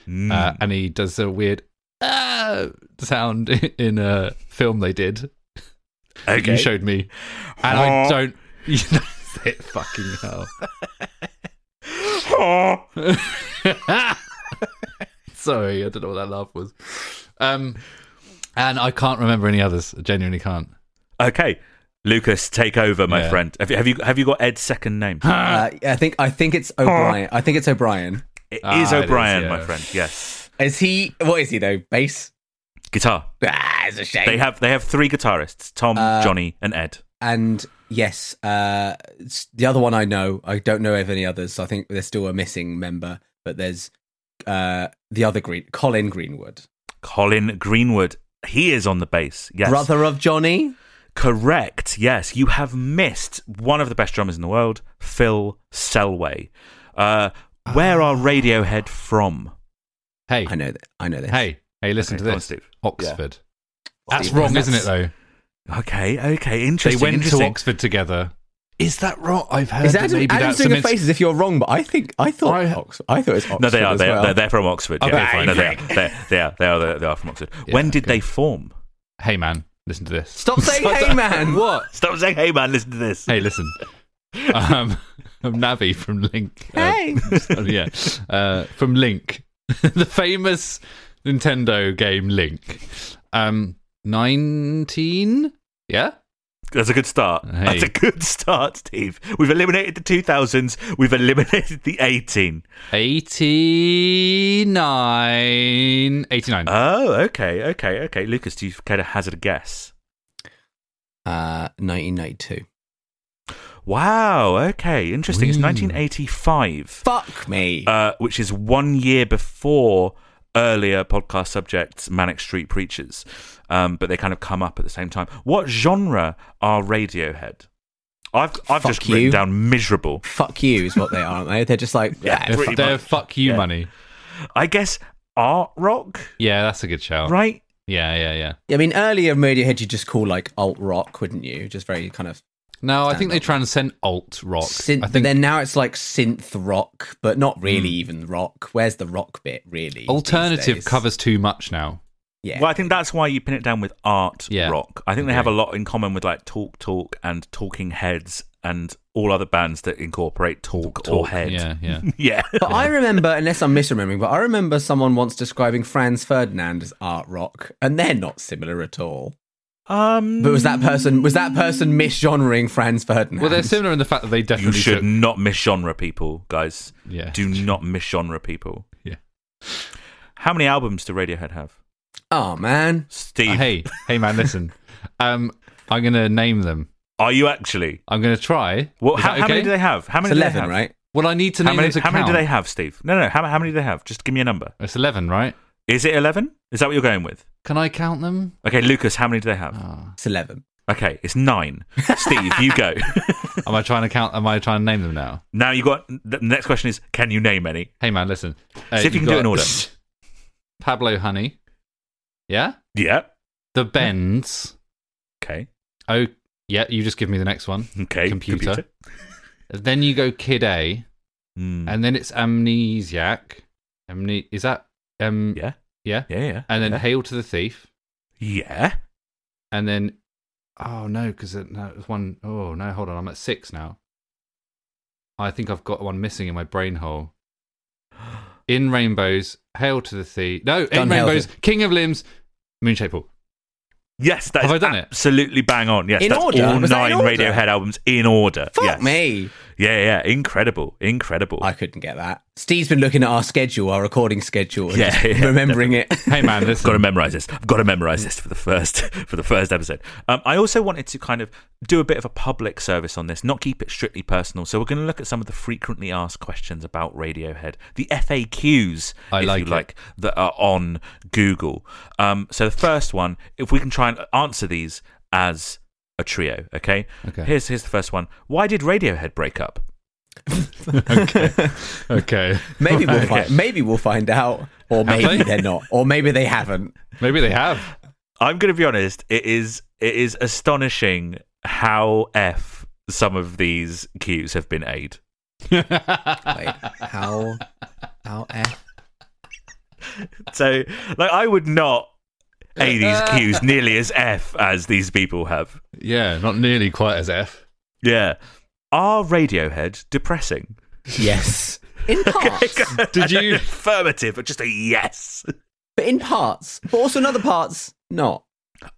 Mm. uh, and he does a weird ah sound [laughs] in a film they did. okay. You showed me, and I don't. [laughs] You know, it fucking hell. [laughs] Sorry, I don't know what that laugh was. Um, and I can't remember any others. I genuinely can't. okay. Lucas, take over, my Yeah. friend. Have you, have you have you got Ed's second name? [laughs] Uh, I think I think it's [laughs] O'Brien. I think it's O'Brien. It Ah, is it is, O'Brien, yeah. my friend. Yes. Is he? What is he though? Bass. Guitar. Ah, it's a shame. They have they have three guitarists: Thom, Uh, Jonny, and Ed. and yes, uh, the other one I know. I don't know of any others. So I think there's still a missing member, but there's uh, the other Green, Colin Greenwood, Colin Greenwood. He is on the bass. Yes. brother of Jonny. Correct. Yes, you have missed one of the best drummers in the world, Phil Selway. Uh, where are Radiohead from? Hey, I know that. I know this. hey, hey! Listen Okay, to go on, this. Steve. Oxford. That's Steve, wrong, that's- isn't it? Though Okay, okay, Interesting. they interesting. went to. Oxford together. Is that wrong? I've heard Is that Adam, maybe Adam's that's doing a cements- face as if you're wrong, but I think I thought I- Oxford. I thought it's was Oxford. No, they are. as They are well. they're, they're from Oxford. Okay, Yeah, fine, no, they are. They're, they are. They are. They are, they are from Oxford. Yeah, when did okay. they form? Hey man, listen to this. Stop saying [laughs] "Hey, man." What? Stop saying, "Hey, man, listen to this." Hey, listen. um, [laughs] I'm Navi from Link. Uh, Hey. [laughs] yeah, uh, from Link, the famous Nintendo game Link. Um, nineteen. Yeah. That's a good start. Hey. That's a good start, Steve. We've eliminated the 2000s. We've eliminated the 18. 89. 89. Oh, okay, okay, okay. Lucas, do you care to hazard a guess? Uh, 1992. Wow. Okay. Interesting. It's 1985, Fuck me. uh, which is one year before earlier podcast subjects, Manic Street Preachers. Um, but they kind of come up at the same time. What genre are Radiohead? I've I've Fuck just written you. down miserable. Fuck you is what they are, aren't they? They're just like, Yeah, yeah, they're pretty they're fuck you Yeah. money. I guess art rock, Yeah, that's a good shout. right? Yeah, yeah, yeah. I mean, earlier Radiohead you just call like alt rock, wouldn't you? Just very kind of No, I Stand think they transcend alt rock. synth. I think then now it's like synth rock, but not really hmm. even rock. Where's the rock bit really? alternative covers too much now. Yeah. Well, I think that's why you pin it down with art Yeah. rock. I think they have a lot in common with like Talk Talk and Talking Heads and all other bands that incorporate talk, or head. Yeah, yeah. [laughs] yeah. But I remember, unless I'm misremembering, but I remember someone once describing Franz Ferdinand as art rock, and they're not similar at all. Um, But was that person was that person misgenrering Franz Ferdinand? Well, they're similar in the fact that they definitely You definitely should took- not misgenre people, guys. Yeah. Do not misgenre people. Yeah. How many albums do Radiohead have? Oh man, Steve, Uh, hey, hey, man, listen. Um, I'm gonna name them. are you actually? I'm gonna try. Well, how, that how many do they have? How it's many do they eleven, have? right? Well, I need to How name many, them to how many do they have, Steve? No, no. How, how many do they have? Just give me a number. It's eleven, right? Is it 11? Is that what you're going with? Can I count them? Okay, Lucas, how many do they have? Oh. It's eleven. Okay, it's nine. Steve, you go. [laughs] Am I trying to count? Am I trying to name them now? now you got. The next question is can you name any? Hey, man, listen. Uh, See if you you've can do it in order. [laughs] Pablo Honey. Yeah. Yeah. the Bends. Okay. Oh, yeah. You just give me the next one. Okay. Computer. Then you go Kid A, Mm. and then it's Amnesiac. Amne- is that um? yeah. Yeah. Yeah. Yeah. And then yeah. Hail to the Thief, yeah. and then oh no, because no, it was one oh no, hold on, I'm at six now. I think I've got one missing in my brain hole. [gasps] In Rainbows, Hail to the Thief. No, Done in Hail to- Rainbows, King of Limbs, Moonshaped Pool. Yes, that Have I done it? absolutely bang on. Yes, In that's order? all Was that in nine order? Radiohead albums in order. Fuck yes. me. Yeah, yeah, incredible, incredible. I couldn't get that. Steve's been looking at our schedule, our recording schedule, and Yeah, just [laughs] yeah, remembering it. Hey man, I've listen. [laughs] got to memorize this. I've got to memorize this for the first [laughs] for the first episode. Um, I also wanted to kind of do a bit of a public service on this, not keep it strictly personal. So we're going to look at some of the frequently asked questions about Radiohead, the FAQs, I if like you it. like, that are on Google. Um, so the first one, if we can try and answer these as a trio, okay? Okay. Here's here's the first one. Why did Radiohead break up? [laughs] okay. Okay. Maybe we'll Okay. find. Maybe we'll find out, or maybe they? they? are not, or maybe they haven't. Maybe they have. I'm going to be honest. It is it is astonishing how f some of these cues have been aid. [laughs] Wait, how? How? F? So, like, I would not a [laughs] these cues nearly as f as these people have. yeah, not nearly quite as F. Yeah, are Radiohead depressing? Yes, [laughs] in parts, Did you- [laughs] affirmative, but just a yes? but in parts, but also in other parts, not.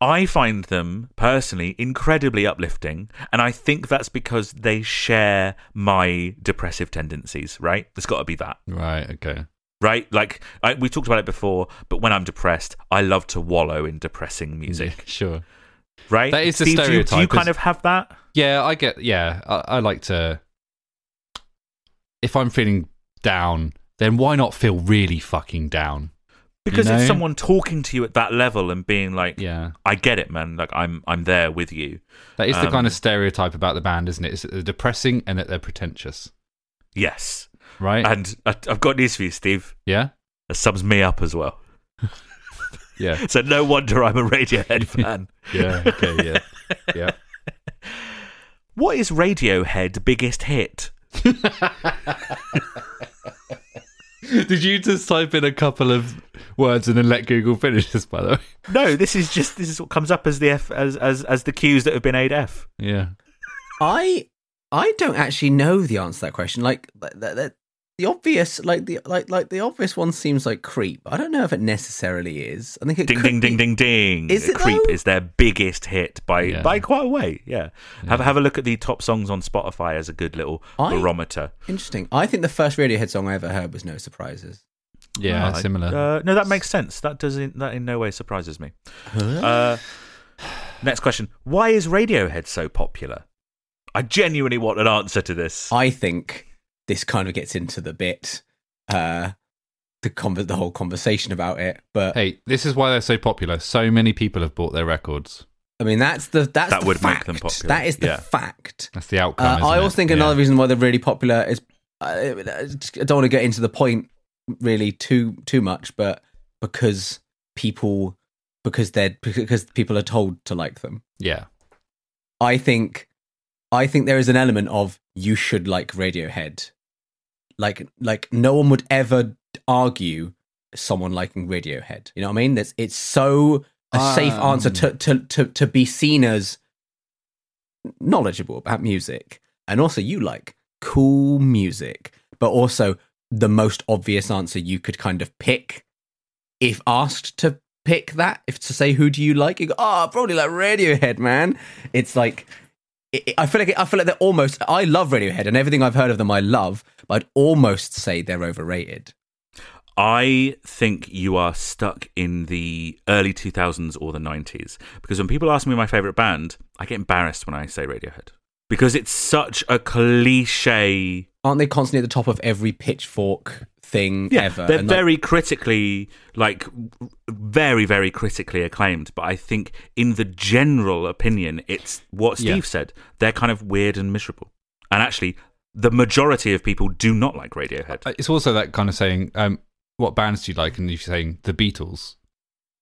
I find them personally incredibly uplifting, and I think that's because they share my depressive tendencies. Right? There's got to be that. Right. Okay. Right? Like I, we talked about it before, but when I'm depressed, I love to wallow in depressing music, Yeah, sure. right? That is the Steve, do you- Do you, kind of have that? Yeah, I get. Yeah, I, I like to. If I'm feeling down, then why not feel really fucking down? Because know? it's someone talking to you at that level and being like, Yeah, "I get it, man. Like I'm, I'm there with you." that is the Um, kind of stereotype about the band, isn't it? It's that they're depressing and that they're pretentious, Yes, right? and I, I've got news for you, Steve. yeah, That sums me up as well. [laughs] yeah, So no wonder I'm a Radiohead [laughs] fan. yeah. Okay, yeah, yeah. [laughs] what is Radiohead biggest hit? Did you just type in a couple of words and then let Google finish this? By the way, No, this is just this is what comes up as the F as as as the cues that have been aid F. yeah. I I don't actually know the answer to that question. Like that, the, the obvious, like the like like the obvious one seems like creep. I don't know if it necessarily is. I think it Ding ding ding ding ding. Is it Creep though? is their biggest hit by Yeah. by quite a way. Yeah. Have have a look at the top songs on Spotify as a good little I- barometer. Interesting. I think the first Radiohead song I ever heard was No Surprises. Yeah, I- similar. Uh, no, that makes sense. That doesn't that in no way surprises me. Uh, next question: Why is Radiohead so popular? I genuinely want an answer to this. I think this kind of gets into the bit, uh, the conver- the whole conversation about it. But hey, this is why they're so popular. So many people have bought their records. I mean, that's the that's That the would make fact. them popular. That is the Yeah. fact. That's the outcome. Uh, isn't I it? also think Yeah. another reason why they're really popular is I, I don't want to get into the point really too too much, but because people because they're because people are told to like them. Yeah, I think I think there is an element of you should like Radiohead. Like like no one would ever argue someone liking Radiohead. You know what I mean? That's it's so a safe Um. answer to, to to to be seen as knowledgeable about music. And also you like cool music, but also the most obvious answer you could kind of pick if asked to pick that, if to say who do you like, you go, oh, probably like Radiohead, man. It's like it, I feel like I feel like they're almost. I love Radiohead, and everything I've heard of them, I love. But I'd almost say they're overrated. I think you are stuck in the early 2000s or the 90s because when people ask me my favorite band, I get embarrassed when I say Radiohead because it's such a cliche. Aren't they constantly at the top of every pitchfork thing Yeah, ever? they're And, like, very critically, like, very, very critically acclaimed. But I think, in the general opinion, it's what Steve Yeah. said. They're kind of weird and miserable. And actually, the majority of people do not like Radiohead. Uh, it's also that kind of saying, um, "What bands do you like?" And you're saying the Beatles.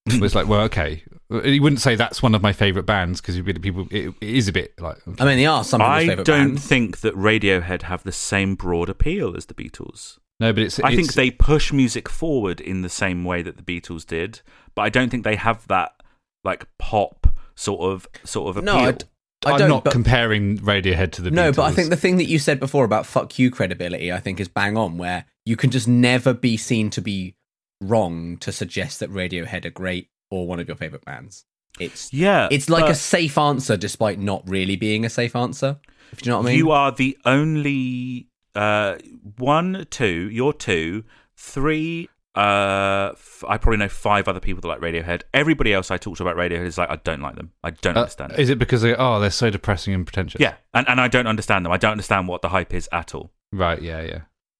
it's like, well, [laughs] okay. You wouldn't say that's one of my favorite bands because people. It, it is a bit like. I mean, they are some people's I don't bands. think that Radiohead have the same broad appeal as the Beatles. No, but it's. I think they push music forward in the same way that the Beatles did, but I don't think they have that like pop sort of sort of appeal. No, I, d- I I'm don't. but- comparing Radiohead to the Beatles. no, but I think the thing that you said before about fuck you credibility, I think is bang on. Where you can just never be seen to be wrong to suggest that Radiohead are great or one of your favorite bands. It's yeah, it's like a safe answer, despite not really being a safe answer. If you know what I mean. you are the only uh, one, two. You're two, three. Uh, f- I probably know five other people that like Radiohead. Everybody else I talked to about Radiohead is like, I don't like them. I don't Uh, understand it. is it because they, oh they're so depressing and pretentious? Yeah, and, and I don't understand them. I don't understand what the hype is at all. Right. Yeah. Yeah.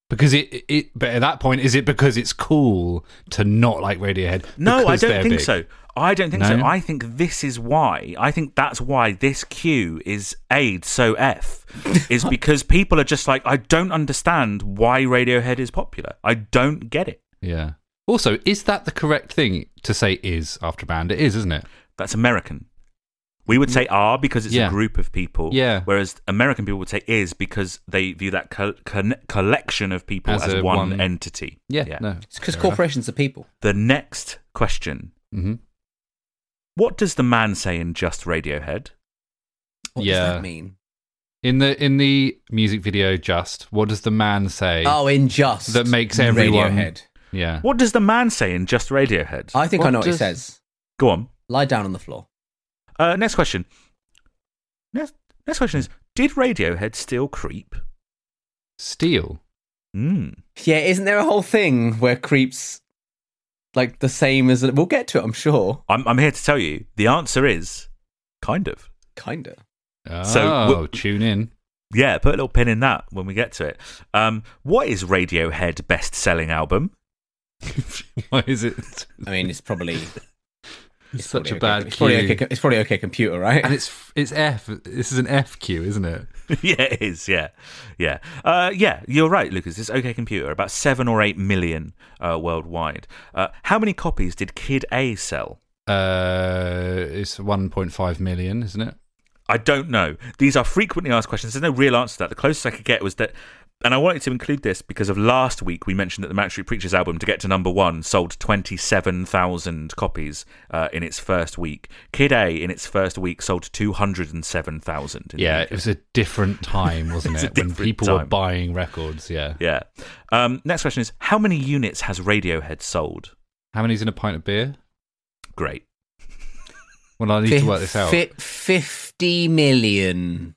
Because it, it, but at that point, is it because it's cool to not like Radiohead? No, I because don't they're think big? so. I don't think so. No? I think this is why. I think that's why this Q is A so F is [laughs] because people are just like, I don't understand why Radiohead is popular. I don't get it. Yeah. Also, is that the correct thing to say is after a band? It is, isn't it? That's American. We would say are because it's Yeah. a group of people. Yeah. Whereas American people would say is because they view that co- con- collection of people As as, one, one- entity. Yeah. No. it's because corporations are people. The next question hmm What does the man say in Just Radiohead? What Yeah. does that mean? In the in the music video, just what does the man say Oh, in just that makes everyone? Radiohead. Yeah. What does the man say in Just Radiohead? I think I What know what he says. Go on. Lie down on the floor. Uh, next question. Next, next question is: Did Radiohead steal creep? Steel. Mm. Yeah, isn't there a whole thing where creeps like the same as we'll get to it, I'm sure. I'm, I'm here to tell you. The answer is kind of. Kinda. Oh, So, tune in. Yeah, put a little pin in that when we get to it. Um, what is Radiohead best-selling album? [laughs] Why is it? I mean, it's probably It's such probably a bad okay. It's probably, okay, it's probably okay computer, right? And it's it's F. This is an F queue, isn't it? [laughs] yeah, it is. Yeah, yeah, uh, yeah. You're right, Lucas. It's OK Computer. About seven or eight million uh, worldwide. Uh, how many copies did Kid A sell? Uh, it's 1.5 million, isn't it? I don't know. These are frequently asked questions. There's no real answer to that. The closest I could get was that, and I wanted to include this because of last week we mentioned that the Manic Preachers album, to get to number one, sold 27,000 copies uh, in its first week. Kid A, in its first week, sold 207,000. Yeah, it was a different time, [laughs] wasn't it? When different people were buying records. Yeah. Yeah. Um, next question is How many units has Radiohead sold? How many's in a pint of beer? Great. Well, I need Fi- to work this out. fi- 50 million.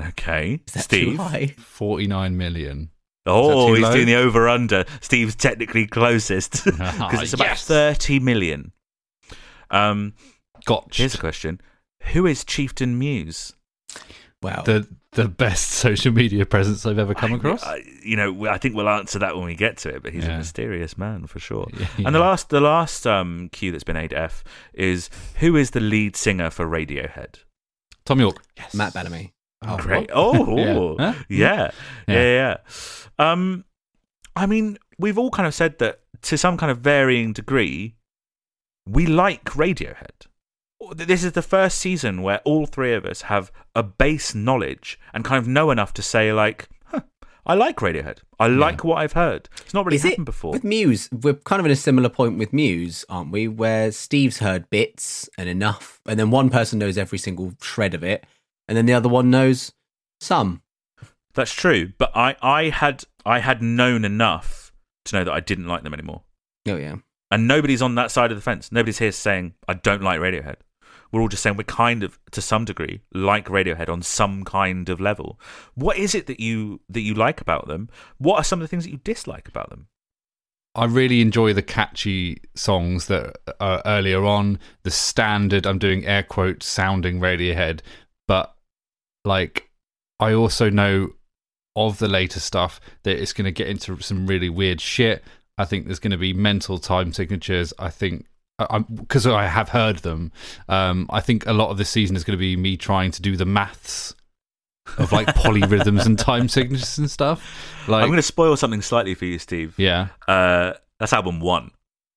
Okay. Is that Steve. too high? 49 million. Oh, he's low? doing the over under. Steve's technically closest [laughs] [laughs] because it's about Yes. 30 million. Um, Gotch. here's a question Who is Chieftain Muse? Wow. the the best [laughs] social media presence I've ever come I- across. I- you know, I think we'll answer that when we get to it, but he's a mysterious man for sure. Yeah. And the last, the last um, cue that's been A to F is who is the lead singer for Radiohead? Thom Yorke. Yes. Matt Bellamy. Oh, Great. Oh, [laughs] Yeah. Huh? yeah. Yeah. yeah, yeah, yeah. Um, I mean, we've all kind of said that to some kind of varying degree, we like Radiohead. This is the first season where all three of us have a base knowledge and kind of know enough to say, like, huh, I like Radiohead. I like what I've heard. It's not really Is happened it before. with Muse? We're kind of in a similar point with Muse, aren't we? Where Steve's heard bits and enough, and then one person knows every single shred of it, and then the other one knows some. That's true, but I, I had I had known enough to know that I didn't like them anymore. Oh yeah. And nobody's on that side of the fence. Nobody's here saying I don't like Radiohead. We're all just saying we're kind of, to some degree, like Radiohead on some kind of level. What is it that you that you like about them? What are some of the things that you dislike about them? I really enjoy the catchy songs that are earlier on, the standard, I'm doing air quotes, sounding Radiohead. But, like, I also know of the later stuff that it's going to get into some really weird shit. I think there's going to be mental time signatures. I think. Because I have heard them, um, I think a lot of this season is going to be me trying to do the maths of like polyrhythms and [laughs] time signatures and stuff. Like, I'm going to spoil something slightly for you, Steve. yeah, Uh, that's album one.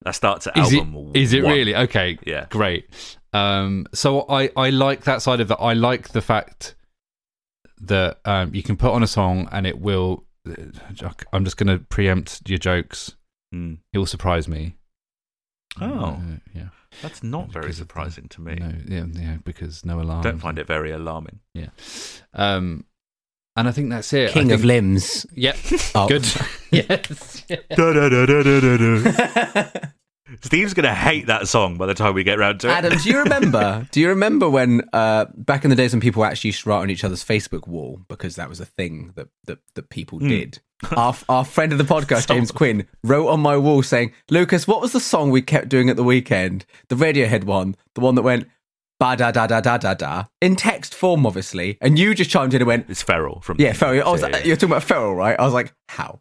That starts at Is it, album. is it one. really? Okay, Yeah. great. Um, so I, I like that side of it. I like the fact that um, you can put on a song and it will. I'm just going to preempt your jokes. Hmm. It will surprise me. Oh. Uh, yeah. That's not very Because of the- surprising to me. No, yeah, yeah, because no alarm. Don't find it very alarming. Yeah. Um, and I think that's it. I King of limbs. Yep. Oh. Good. yes. Steve's gonna hate that song by the time we get round to it. Adam, do you remember? Do you remember when uh, back in the days when people actually used to write on each other's Facebook wall because that was a thing that that, that people did? Our, our friend of the podcast, James Quinn, wrote on my wall saying, "Lucas, what was the song we kept doing at the weekend? The Radiohead one, the one that went." Ba da da da da da da in text form, obviously, and you just chimed in and went, It's Feral from "Yeah, Feral." I was Yeah, like, yeah. "You're talking about Feral, right?" I was like, "How?"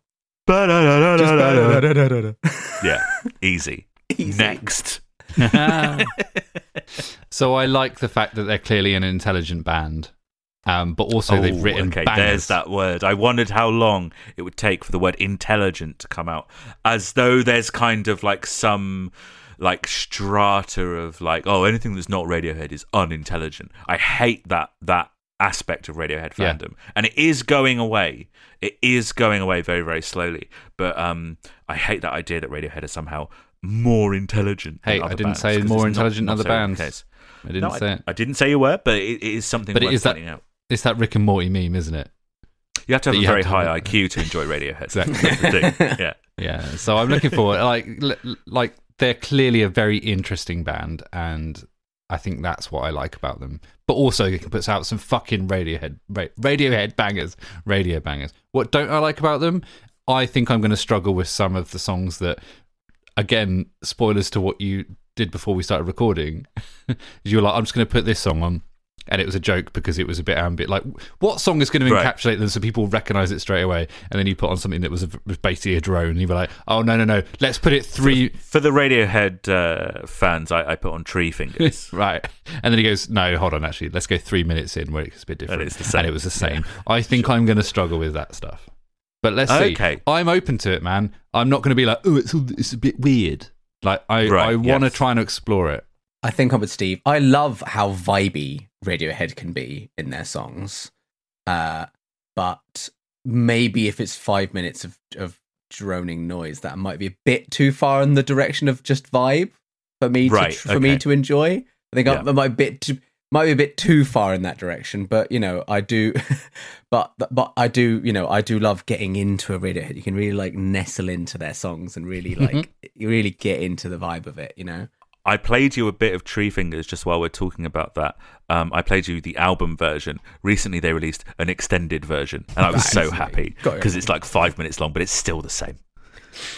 Yeah, easy. Easy. Next. [laughs] so I like the fact that they're clearly an intelligent band, um, but also they've Oh, written okay, bangers. there's that word. I wondered how long it would take for the word intelligent to come out, as though there's kind of like some like strata of like, oh, anything that's not Radiohead is unintelligent. I hate that that aspect of Radiohead Yeah. fandom, and it is going away. It is going away very very slowly, but um, I hate that idea that Radiohead is somehow more intelligent. than Hey, I didn't bands, say more intelligent not than other the bands. I didn't No, say I, it. I didn't say you were, but it, it is something But it is that- out. It's that Rick and Morty meme, isn't it? You have to have that a very have to have high. IQ to enjoy Radiohead. Exactly. [laughs] That's the thing. Yeah. [laughs] Yeah. So I'm looking forward. Like, like they're clearly a very interesting band, and I think that's what I like about them. But also, it puts out some fucking Radiohead, Radiohead bangers, radio bangers. What don't I like about them? I think I'm going to struggle with some of the songs that, again, spoilers to what you did before we started recording. [laughs] you were like, I'm just going to put this song on. And it was a joke because it was a bit ambient. Like, what song is going to Right. encapsulate them so people recognize it straight away? And then you put on something that was, a, was basically a drone. And you were like, oh, no, no, no. Let's put it three. For the Radiohead uh, fans, I, I put on Tree Fingers. [laughs] right. And then he goes, no, hold on, actually. Let's go three minutes in where it's a bit different. it's the same. And it was the same. I think I'm going to struggle with that stuff. But let's see. Okay. I'm open to it, man. I'm not going to be like, oh, it's, it's a bit weird. Like, I, Right, I want to yes. try and explore it. I think I'm with Steve. I love how vibey Radiohead can be in their songs, uh, but maybe if it's five minutes of, of droning noise, that might be a bit too far in the direction of just vibe for me Right, to for me to enjoy. I think Yeah. I, I might be a bit too, might be a bit too far in that direction, but you know I do, [laughs] but but I do you know I do love getting into a Radiohead. You can really like nestle into their songs and really like you really get into the vibe of it. You know. I played you a bit of Tree Fingers just while we're talking about that. Um, I played you the album version. Recently, they released an extended version, and I was so happy because it's like five minutes long, but it's still the same.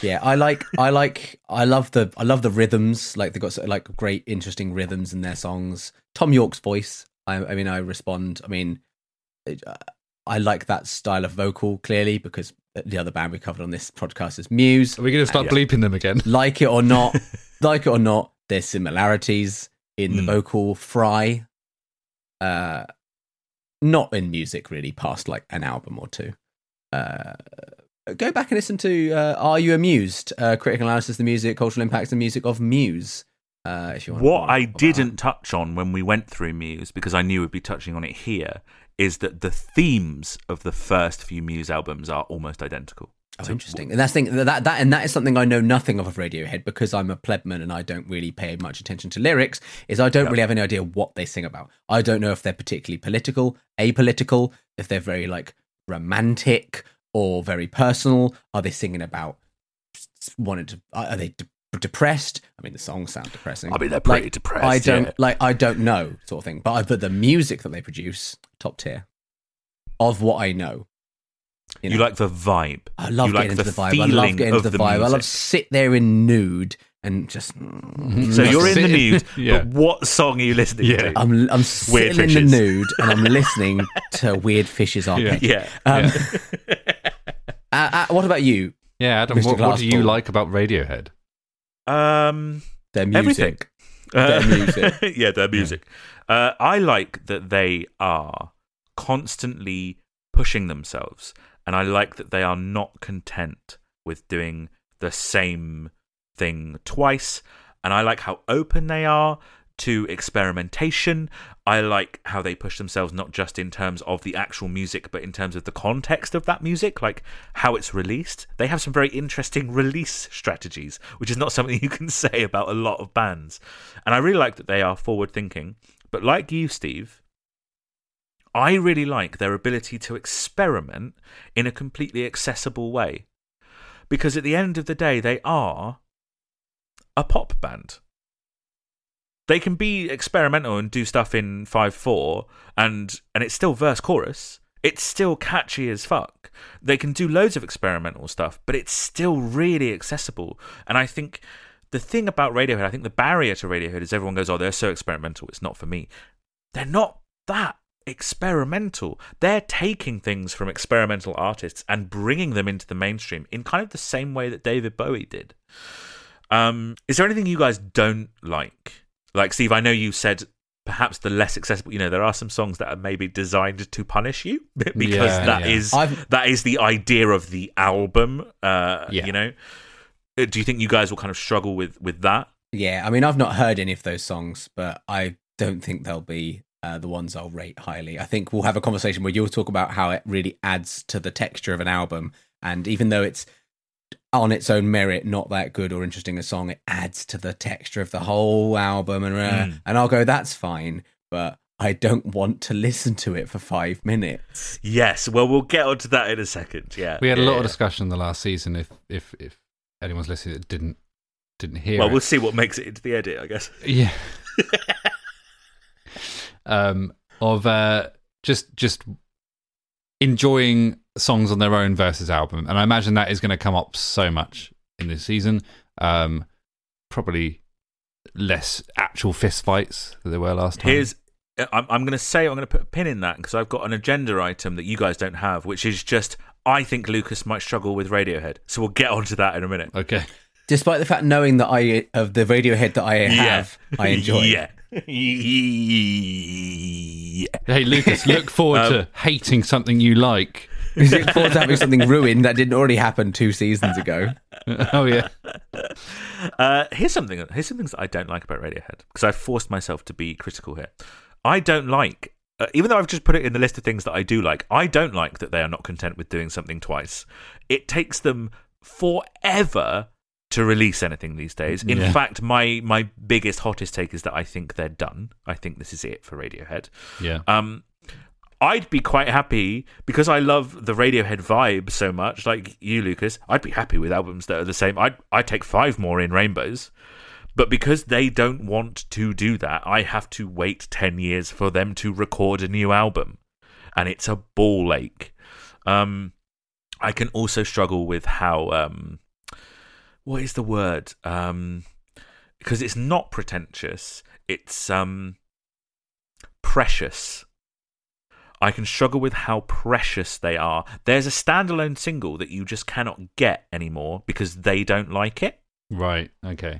Yeah, I like, I like, I love the, I love the rhythms. Like they've got of like great, interesting rhythms in their songs. Thom Yorke's voice. I, I mean, I respond. I mean, uh, I like that style of vocal clearly because the other band we covered on this podcast is Muse. Are we going to start Yeah. bleeping them again? [laughs] Like it or not, [laughs] like it or not, there's similarities in the Mm. vocal fry. Uh, not in music really, past like an album or two. Uh, go back and listen to uh, "Are You Amused?" Uh, critical analysis of the music, cultural impacts, and music of Muse. Uh, if you want. What I didn't touch on when we went through Muse, because I knew we'd be touching on it here, is that the themes of the first few Muse albums are almost identical. Oh, So- interesting. And that's thing that that and that is something I know nothing of of Radiohead because I'm a plebman and I don't really pay much attention to lyrics. Is I don't really have any idea what they sing about. I don't know if they're particularly political, apolitical, if they're very like romantic or very personal. Are they singing about wanted to? Are they de- depressed? I mean, the songs sound depressing. I mean, they're pretty Like, depressed. I don't yeah. like. I don't know, sort of thing. But but the music that they produce, top tier, of what I know. You, know. like the vibe. I love you getting like into the the, vibe. I love feeling getting into of the, the vibe. I love music. sit there in nude and just. [laughs] So you're in the Sitting- [laughs] mood, Yeah. but what song are you listening Yeah. to? I'm I'm sitting in the nude and I'm listening [laughs] to Weird Fishes arpeggio. yeah. Um, uh, uh, what about you? Yeah, Adam, Mr. what, what do you like about Radiohead? Um, Their music. everything. Their Uh, music. [laughs] yeah, their music. Uh, I like that they are constantly pushing themselves, and I like that they are not content with doing the same thing twice, and I like how open they are to experimentation. I like how they push themselves not just in terms of the actual music, but in terms of the context of that music, like how it's released. They have some very interesting [laughs] release strategies, which is not something you can [laughs] say about a lot of bands. And I really like that they are forward thinking. But like you, Steve, I really like their ability to experiment in a completely accessible way. Because at the end of the day, they are a pop band they can be experimental and do stuff in 5-4 and and it's still verse chorus. It's still catchy as fuck. They can do loads of experimental stuff but it's still really accessible. And i think the thing about radiohead i think the barrier to radiohead is everyone goes oh they're so experimental it's not for me. They're not that experimental. They're taking things from experimental artists and bringing them into the mainstream in kind of the same way that david bowie did. Um, is there anything you guys don't like like Steve, I know you said perhaps the less accessible. You know, there are some songs that are maybe designed to punish you [laughs] because Yeah, that yeah. is I've- that is the idea of the album. Uh, Yeah. You know, Uh, do you think you guys will kind of struggle with with that? Yeah, I mean, I've not heard any of those songs, but I don't think they'll be uh, the ones I'll rate highly. I think we'll have a conversation where you'll talk about how it really adds to the texture of an album, and even though it's on its own merit not that good or interesting a song, it adds to the texture of the whole album, and uh, Mm. and I'll go, that's fine, but I don't want to listen to it for five minutes. Yes. Well, we'll get onto that in a second. Yeah. We had a yeah, lot of yeah. discussion the last season. If if if anyone's listening that didn't didn't hear Well, it. we'll see what makes it into the edit, I guess. Yeah. [laughs] um, of uh, just just enjoying songs on their own versus album, and I imagine that is going to come up so much in this season. Um, probably less actual fist fights than there were last time. Here's. uh, I'm, I'm going to say I'm going to put a pin in that because I've got an agenda item that you guys don't have, which is just I think Lucas might struggle with Radiohead. So we'll get onto that in a minute. okay. Despite the fact knowing that I of the Radiohead that I have, I enjoy. [laughs] yeah. Yeah. [laughs] Hey Lucas, look [laughs] forward Um, to hating something you like. Look forward to having something ruined that didn't already happen two seasons ago. [laughs] oh yeah. Uh, here's something. Here's some things that I don't like about Radiohead because I forced myself to be critical here. I don't like, uh, even though I've just put it in the list of things that I do like. I don't like that they are not content with doing something twice. It takes them forever to release anything these days. In Yeah. fact, my my biggest hottest take is that I think they're done. I think this is it for Radiohead. Yeah. Um, I'd be quite happy because I love the Radiohead vibe so much, like you, Lucas. I'd be happy with albums that are the same. I'd I'd take five more in Rainbows, but because they don't want to do that, I have to wait ten years for them to record a new album, and it's a ball ache. Um, I can also struggle with how um, what is the word? Um, because it's not pretentious. It's um precious. I can struggle with how precious they are. There's a standalone single that you just cannot get anymore because they don't like it. Right. Okay.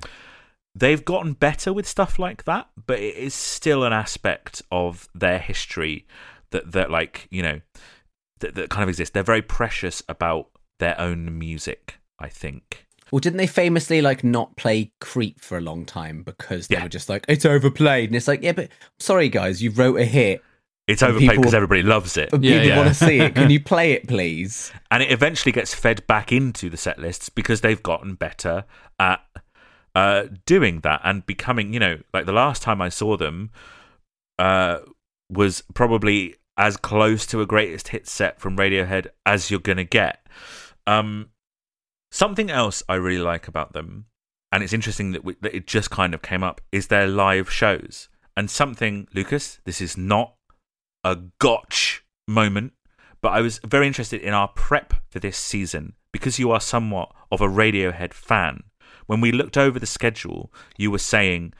They've gotten better with stuff like that, but it is still an aspect of their history that that like, you know, that, that kind of exists. They're very precious about their own music, I think. Well, didn't they famously like not play Creep for a long time because they Yeah. were just like it's overplayed, and it's like yeah, but sorry guys, you wrote a hit, It's overplayed because everybody loves it. but Yeah, yeah. want to see it. Can [laughs] you play it, please? and it eventually gets fed back into the set lists because they've gotten better at uh, doing that and becoming, you know, like the last time I saw them uh, was probably as close to a greatest hit set from Radiohead as you're gonna get. Um, something else I really like about them, and it's interesting that, we, that it just kind of came up, is their live shows. And something, Lucas, this is not a gotch moment, but I was very interested in our prep for this season because you are somewhat of a Radiohead fan. When we looked over the schedule, you were saying,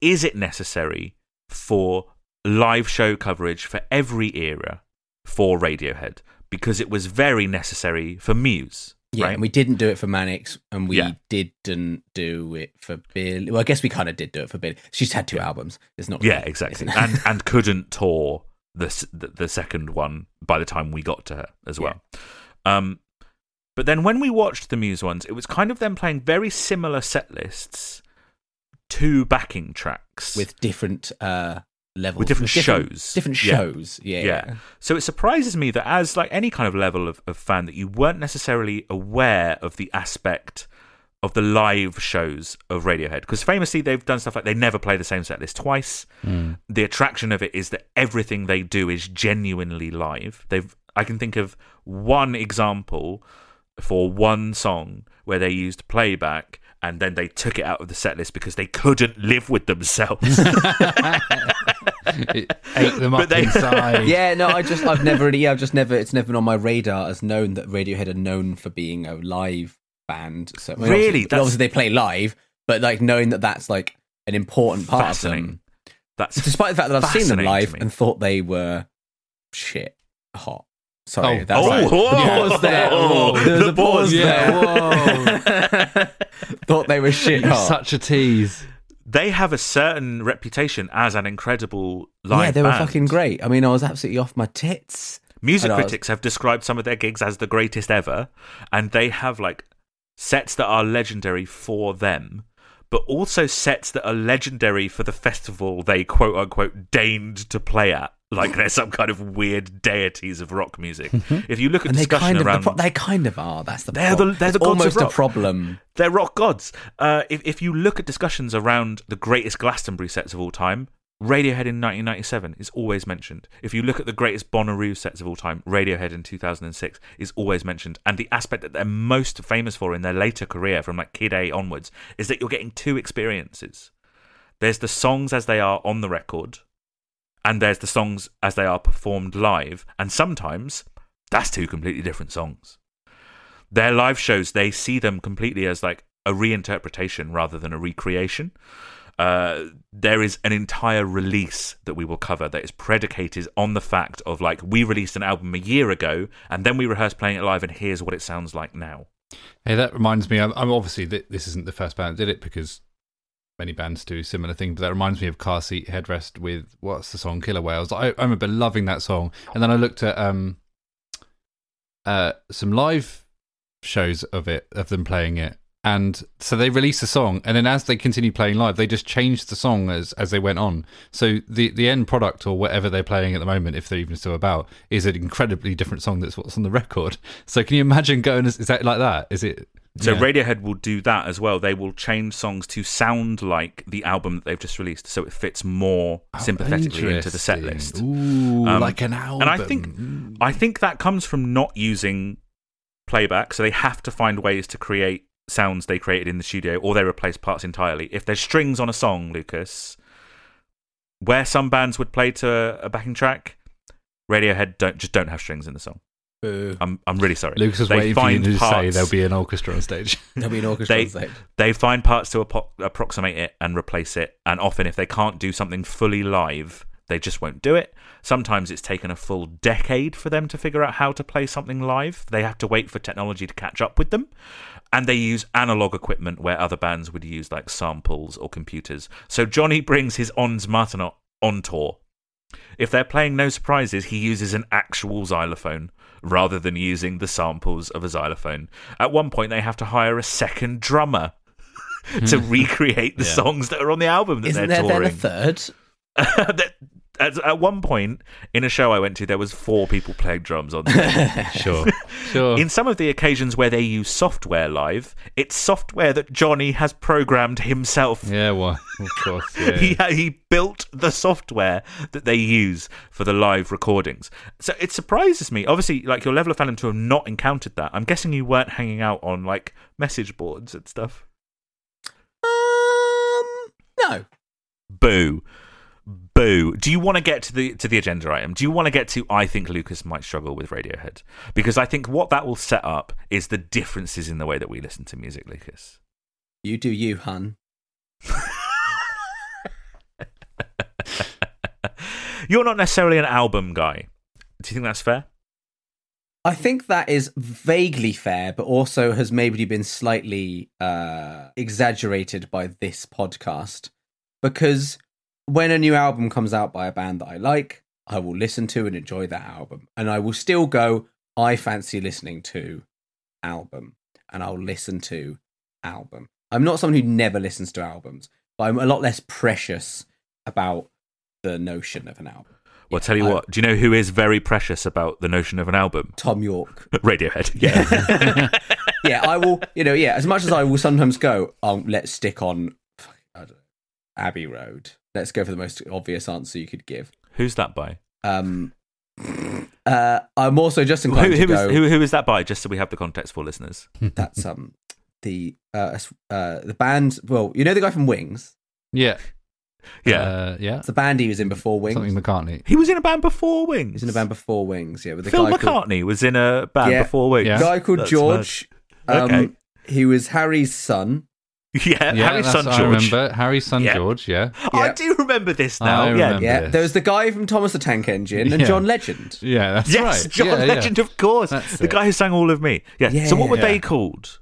is it necessary for live show coverage for every era for Radiohead? Because it was very necessary for Muse. Yeah, right? and we didn't do it for Manics, and we Yeah. didn't do it for Bill. Well, I guess we kind of did do it for Bill. She's had two albums. It's not. Yeah, really- exactly. and [laughs] and couldn't tour the, the the second one by the time we got to her as well. Um, But then when we watched the Muse ones, it was kind of them playing very similar set lists to backing tracks with different uh, levels, With different shows. different Yeah. shows. Yeah, Yeah. So it surprises me that as like any kind of level of, of fan that you weren't necessarily aware of the aspect of the live shows of Radiohead because famously they've done stuff like they never play the same set list twice. Hmm. The attraction of it is that everything they do is genuinely live. They've I can think of one example for one song where they used playback and then they took it out of the set list because they couldn't live with themselves. [laughs] It ate them But up they- inside. yeah. No, I just I've never really, yeah, I've just never it's never been on my radar as known that Radiohead are known for being a live band. So I mean, Really? obviously, That's- obviously they play live, but like knowing that that's like an important part of them. That's Despite the fact that I've seen them live and thought they were shit hot. Sorry, Oh, that's oh, right. whoa. pause there. [laughs] Whoa. There was The a pause pause there. [laughs] thought they were shit [laughs] You're hot. such a tease. they have a certain reputation as an incredible live yeah, they were band. fucking great. I mean, I was absolutely off my tits. Music And I was- critics have described some of their gigs as the greatest ever, and they have like sets that are legendary for them, but also sets that are legendary for the festival they quote unquote deigned to play at. Like [laughs] they're some kind of weird deities of rock music. if you look at And they discussion kind of around, the pro- they kind of are. That's the They're pro- the- they're the almost a problem. they're rock gods. Uh, if if you look at discussions around the greatest Glastonbury sets of all time, Radiohead in 1997 is always mentioned. If you look at the greatest Bonnaroo sets of all time, Radiohead in 2006 is always mentioned. And the aspect that they're most famous for in their later career, from like Kid A onwards, is that you're getting two experiences. There's the songs as they are on the record, and there's the songs as they are performed live. And sometimes that's two completely different songs their live shows they see them completely as like a reinterpretation rather than a recreation uh, there is an entire release that we will cover that is predicated on the fact of like we released an album a year ago and then we rehearsed playing it live and here's what it sounds like now Hey, that reminds me. I'm, I'm obviously th- this isn't the first band that did it because many bands do similar things, But that reminds me of Car Seat Headrest with what's the song Killer Whales. I, I remember loving that song, and then I looked at um uh some live shows of it of them playing it. And so they released a song, and then as they continued playing live, they just changed the song as as they went on. So the the end product or whatever they're playing at the moment, if they're even still about, is an incredibly different song that's what's on the record. [laughs] So can you imagine going? Is that like that? Is it? So yeah. radiohead will do that as well they will change songs to sound like the album that they've just released so it fits more Oh, sympathetically into the set list Ooh, Um, like an album. and I think I think that comes from not using playback, so they have to find ways to create sounds they created in the studio, or they replace parts entirely. If there's strings on a song, Lucas, where some bands would play to a backing track, Radiohead don't just don't have strings in the song. Boo. I'm I'm really sorry. Lucas was They waiting for you find to say parts- there'll be an orchestra on stage. [laughs] There'll be an orchestra They- on stage. They find parts to apo- approximate it and replace it, and often if they can't do something fully live, they just won't do it. Sometimes it's taken a full decade for them to figure out how to play something live. They have to wait for technology to catch up with them. And they use analog equipment where other bands would use like samples or computers. So Jonny brings his Ondes Martenot on tour. If they're playing No Surprises, he uses an actual xylophone rather than using the samples of a xylophone. At one point, they have to hire a second drummer [laughs] to hmm. recreate the Yeah. songs that are on the album that Isn't they're there then a third? [laughs] That- at, at one point in a show I went to, there was four people playing drums on stage. [laughs] sure, sure. In some of the occasions where they use software live, it's software that Jonny has programmed himself. yeah, well, of course. Yeah. [laughs] He he built the software that they use for the live recordings. So it surprises me. Obviously, like your level of fandom to have not encountered that. I'm guessing you weren't hanging out on like message boards and stuff. Um, no. Boo. Boo. Do you want to get to the to the agenda item? Do you want to get to I think Lucas might struggle with Radiohead? Because I think what that will set up is the differences in the way that we listen to music, Lucas. You do you, hun. [laughs] You're not necessarily an album guy. Do you think that's fair? I think that is vaguely fair, but also has maybe been slightly uh, exaggerated by this podcast. Because when a new album comes out by a band that I like, I will listen to and enjoy that album. And I will still go, I fancy listening to album and I'll listen to album. I'm not someone who never listens to albums, but I'm a lot less precious about the notion of an album. Well, tell you I- what. Do you know who is very precious about the notion of an album? Thom Yorke. [laughs] Radiohead. Yeah. [laughs] yeah, I will. You know, yeah. As much as I will sometimes go, um, let's stick on fuck, I don't know, Abbey Road. Let's go for the most obvious answer you could give. Who's that by? Um, uh, I'm also just Who, inclined who, to is, go. who, who is that by? Just so we have the context for listeners. [laughs] That's um the uh, uh the band. Well, you know the guy from Wings. Yeah. Yeah. Uh, yeah. It's the band he was in before Wings. Something McCartney. he was in a band before Wings. He was in a band before Wings. Yeah, with the Phil guy called, McCartney was in a band Yeah. before Wings. Yeah. guy called That's George. Um, Okay. He was Harry's son. [laughs] Yeah, Yeah, Harry's that's- son I George. remember Harry's son Yeah. George. Yeah. I do remember this now. I yeah. Yeah, this. there was the guy from Thomas the Tank Engine and Yeah. John Legend. Yeah, that's Yes, right. John Yeah, yeah. Legend, of course. That's the it. guy who sang All of Me. Yeah. So what were Yeah. they called?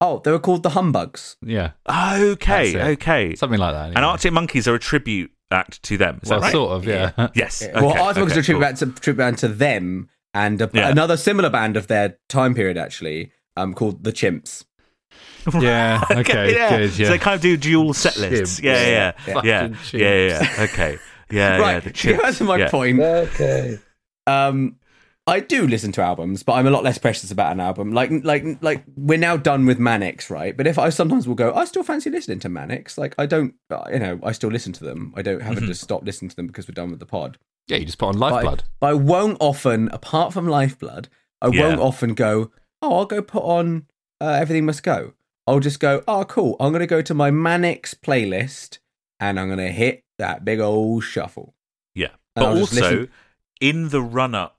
Oh, they were called the Humbugs. Yeah, Okay, okay. something like that. And. Arctic Monkeys are a tribute act to them. Is well, that right? sort of. Yeah. Yes. Yeah. [laughs] well, Arctic Monkeys okay, are a tribute cool. band to, tribute band to them and a, Yeah. another similar band of their time period, actually, um, called the Chimps. [laughs] yeah. [laughs] Okay. yeah. Good. Yeah. So they kind of do dual set lists. Chimps. Yeah, yeah, yeah. Yeah, yeah, yeah, yeah. [laughs] Okay. Yeah, right, yeah. The to go chimps. back my yeah. point. okay. Um, I do listen to albums, but I'm a lot less precious about an album. Like, like, like we're now done with Manics, right? But if I sometimes will go, I still fancy listening to Manics. Like, I don't, uh, you know, I still listen to them. I don't haven't Mhm. just stopped listening to them because we're done with the pod. Yeah, you just put on But I- Lifeblood. But I won't often, apart from Lifeblood, I Yeah. won't often go, oh, I'll go put on uh, Everything Must Go. I'll just go, oh, cool. I'm going to go to my Manics playlist and I'm going to hit that big old shuffle. Yeah. And But I'll also, in the run up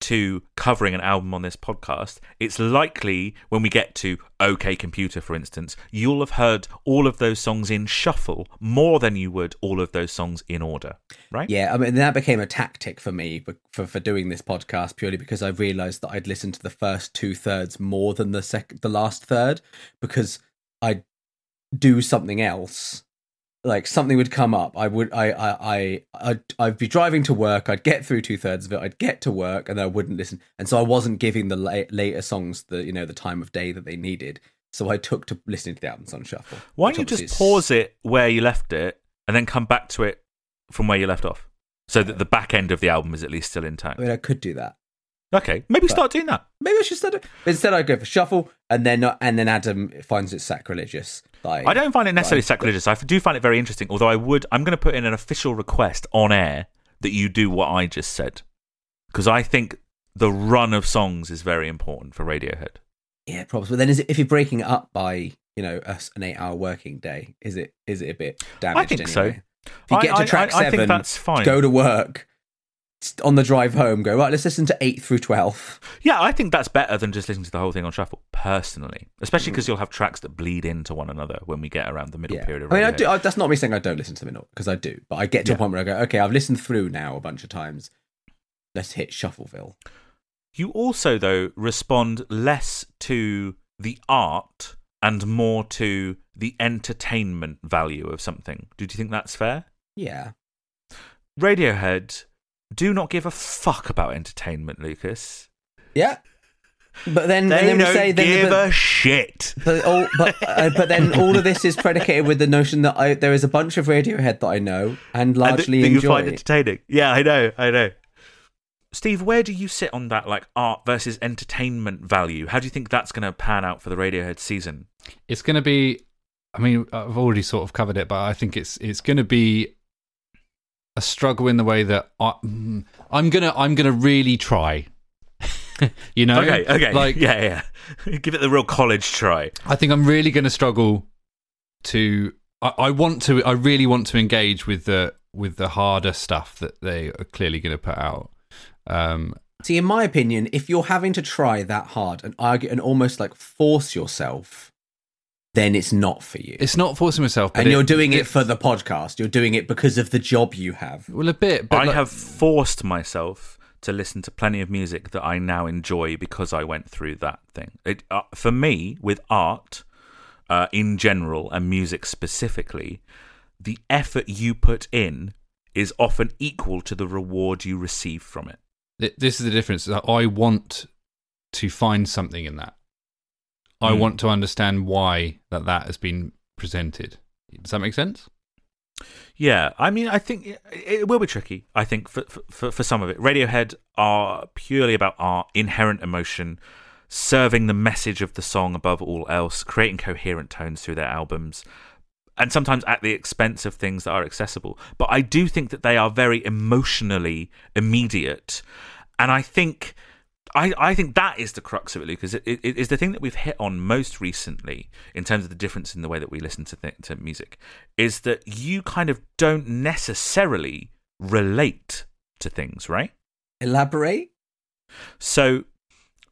to covering an album on this podcast, it's likely when we get to OK Computer, for instance, you'll have heard all of those songs in shuffle more than you would all of those songs in order, right? Yeah, I mean, that became a tactic for me for, for doing this podcast purely because I realized that I'd listened to the first two thirds more than the sec- the last third because I'd do something else. Like something would come up, I would, I, I, I, I'd, I'd be driving to work. I'd get through two thirds of it. I'd get to work, and then I wouldn't listen, and so I wasn't giving the la- later songs the, you know, the time of day that they needed. So I took to listening to the albums on shuffle. Why don't you just pause it where you left it and then come back to it from where you left off? So that the back end of the album is at least still intact. I mean, I could do that. Okay, maybe But- start doing that. Maybe I should start. it. Instead, I go for shuffle, and then and then Adam finds it sacrilegious. Like I don't find it necessarily Right. sacrilegious. I do find it very interesting. Although I would, I'm going to put in an official request on air that you do what I just said because I think the run of songs is very important for Radiohead. Yeah, probably. But then, is it if you're breaking it up by you know a, an eight-hour working day? Is it is it a bit damaged? I think so. If you I- get to track I- I seven, think that's fine. go to work. On the drive home, go right. Let's listen to eight through twelve. Yeah, I think that's better than just listening to the whole thing on shuffle. Personally, especially because you'll have tracks that bleed into one another when we get around the middle Mm. Yeah, period of I mean, I do, I, that's not me saying I don't listen to the them because I do, but I get to Yeah. a point where I go, okay, I've listened through now a bunch of times. Let's hit Shuffleville. You also, though, respond less to the art and more to the entertainment value of something. Do you think that's fair? Yeah, Radiohead do not give a fuck about entertainment, Lucas. yeah. But then, They and then don't say then, give but- a shit. But all, but uh, but then all of this is predicated with the notion that I there is a bunch of Radiohead that I know and And largely that you enjoy. find entertaining. Yeah, I know, I know. Steve, where do you sit on that, like art versus entertainment value? How do you think that's going to pan out for the Radiohead season? It's going to be. I mean, I've already sort of covered it, but I think it's it's going to be a struggle in the way that I, mm, I'm gonna I'm gonna really try. [laughs] you know, Okay, okay, like yeah, yeah. Give it the real college try. I think I'm really going to struggle to. I, I want to. I really want to engage with the with the harder stuff that they are clearly going to put out. Um, See, in my opinion, if you're having to try that hard and argue and almost like force yourself, then it's not for you. it's not forcing myself, but and you're doing it for the podcast. You're doing it because of the job you have. well a bit. But I like- have forced myself to listen to plenty of music that I now enjoy because I went through that thing. It, uh, for me, with art uh, in general and music specifically, the effort you put in is often equal to the reward you receive from it. This is the difference. I want to find something in that. I Mm. want to understand why that that has been presented. Does that make sense? Yeah, I mean, I think it, it will be tricky. I think for, for for some of it, Radiohead are purely about art, inherent emotion, serving the message of the song above all else, creating coherent tones through their albums, and sometimes at the expense of things that are accessible. But I do think that they are very emotionally immediate, and I think. I, I think that is the crux of it, Lucas. It, it, it is the thing that we've hit on most recently in terms of the difference in the way that we listen to th- to music. Is that you kind of don't necessarily relate to things, right? Elaborate. So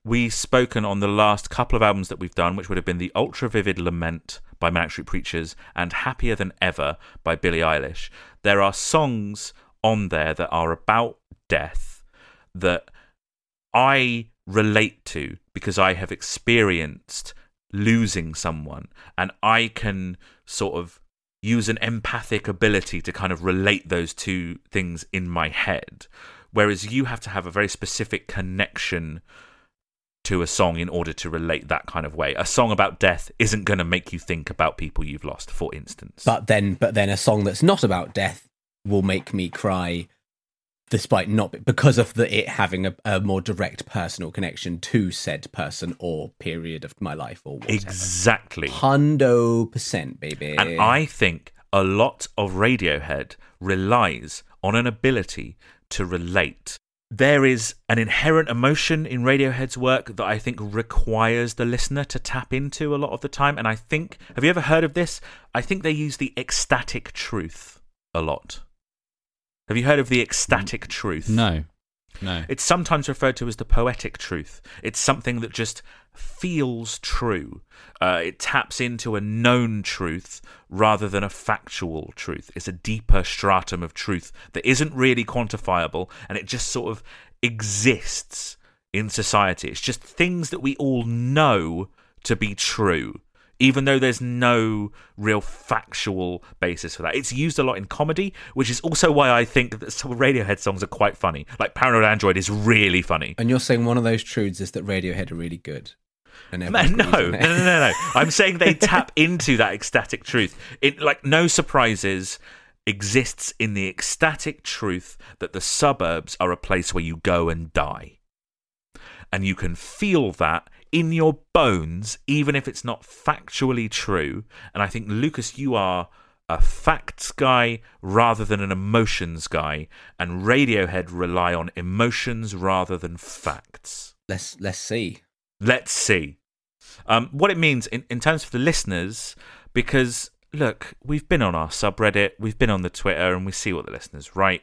we've spoken on the last couple of albums that we've done, which would have been the Ultra Vivid Lament by Manic Street Preachers and Happier Than Ever by Billie Eilish. There are songs on there that are about death that I relate to because I have experienced losing someone and I can sort of use an empathic ability to kind of relate those two things in my head. Whereas you have to have a very specific connection to a song in order to relate that kind of way. A song about death isn't going to make you think about people you've lost, for instance. But then, but then, a song that's not about death will make me cry, despite not because of the it having a, a more direct personal connection to said person or period of my life or whatever. exactly. Hundo percent, baby. And I think a lot of Radiohead relies on an ability to relate. There is an inherent emotion in Radiohead's work that I think requires the listener to tap into a lot of the time. And I think, have you ever heard of this? I think they use the ecstatic truth a lot. Have you heard of the ecstatic truth? No, no. It's sometimes referred to as the poetic truth. It's something that just feels true. Uh, it taps into a known truth rather than a factual truth. It's a deeper stratum of truth that isn't really quantifiable and it just sort of exists in society. It's just things that we all know to be true. Even though there's no real factual basis for that, it's used a lot in comedy, which is also why I think that some Radiohead songs are quite funny. Like Paranoid Android is really funny. and you're saying one of those truths is that Radiohead are really good. And No, no, no, no, no, no. I'm saying they [laughs] tap into that ecstatic truth. It like no surprises exists in the ecstatic truth that the suburbs are a place where you go and die. And you can feel that in your bones, even if it's not factually true. And I think, Lucas, you are a facts guy rather than an emotions guy. And Radiohead rely on emotions rather than facts. Let's let's see. Let's see. Um, what it means in, in terms of the listeners, because look, we've been on our subreddit, we've been on the Twitter, and we see what the listeners write.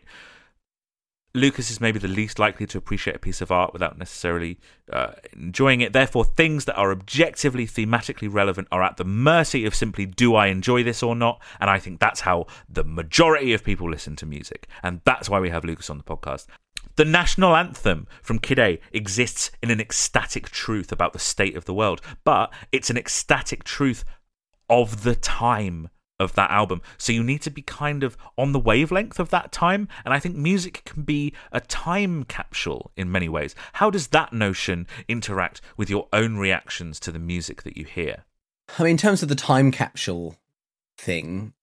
Lucas is maybe the least likely to appreciate a piece of art without necessarily uh, enjoying it. Therefore, things that are objectively thematically relevant are at the mercy of simply do I enjoy this or not? And I think that's how the majority of people listen to music. And that's why we have Lucas on the podcast. The national anthem from Kid A exists in an ecstatic truth about the state of the world, but it's an ecstatic truth of the time of that album. So you need to be kind of on the wavelength of that time. And I think music can be a time capsule in many ways. How does that notion interact with your own reactions to the music that you hear? I mean, in terms of the time capsule thing,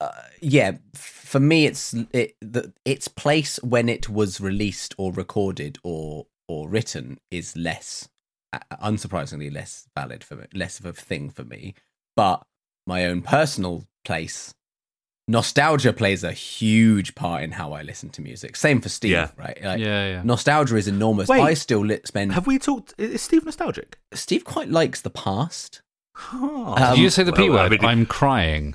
uh, yeah, for me, it's it, the, its place when it was released or recorded or or written is less, uh, unsurprisingly, less valid for me, less of a thing for me. But my own personal place, nostalgia plays a huge part in how I listen to music. Same for Steve, Yeah. right? Like, yeah, yeah. Nostalgia is enormous. Wait. I still li- spend. Have we talked? Is Steve nostalgic? Steve quite likes the past. Huh. Um, Did you say the P well, I word? mean- I'm crying.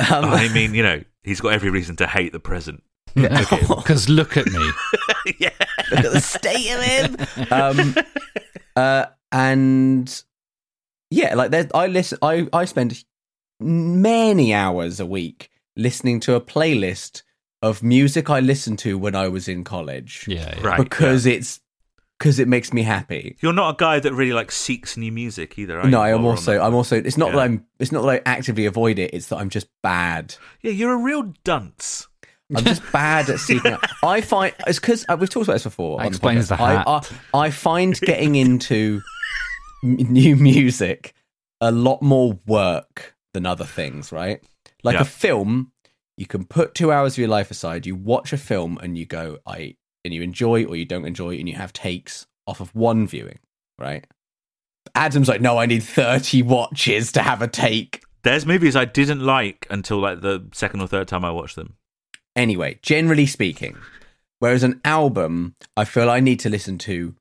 Um, I mean, you know, he's got every reason to hate the present. [laughs] Because [laughs] look at me. [laughs] yeah. look at the state of him. Um, uh, and yeah, like I listen. I I spend many hours a week listening to a playlist of music I listened to when I was in college Yeah, yeah. Right. because it's because it makes me happy. You're not a guy that really like seeks new music either. Are No, you? I'm While also? I'm also. It's not Yeah. that I'm. It's not that I actively avoid it. It's that I'm just bad. Yeah, you're a real dunce. I'm just bad at seeking out. [laughs] I find it's because uh, we've talked about this before. That on the explains the hat. I, I, I find getting into m- new music a lot more work than other things, right? Like Yeah. a film, you can put two hours of your life aside, you watch a film and you go, I and you enjoy or you don't enjoy, and you have takes off of one viewing, right? Adam's like, no, I need 30 watches to have a take. There's movies I didn't like until like the second or third time I watched them. Anyway, generally speaking, whereas an album, I feel I need to listen to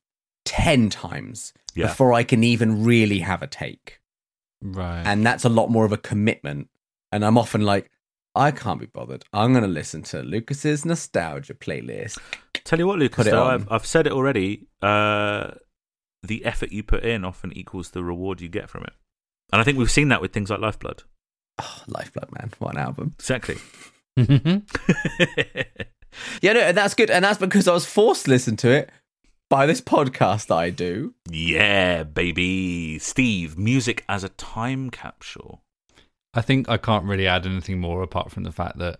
10 times Yeah. before I can even really have a take. Right. and that's a lot more of a commitment. And I'm often like, I can't be bothered. I'm going to listen to Lucas's nostalgia playlist. Tell you what, Lucas, though. I've, I've said it already. Uh, the effort you put in often equals the reward you get from it. And I think we've seen that with things like Lifeblood. Oh, Lifeblood, man, what an album! Exactly. [laughs] [laughs] [laughs] Yeah, no, and that's good, and that's because I was forced to listen to it by this podcast that I do. yeah, baby. Steve, music as a time capsule. I think I can't really add anything more apart from the fact that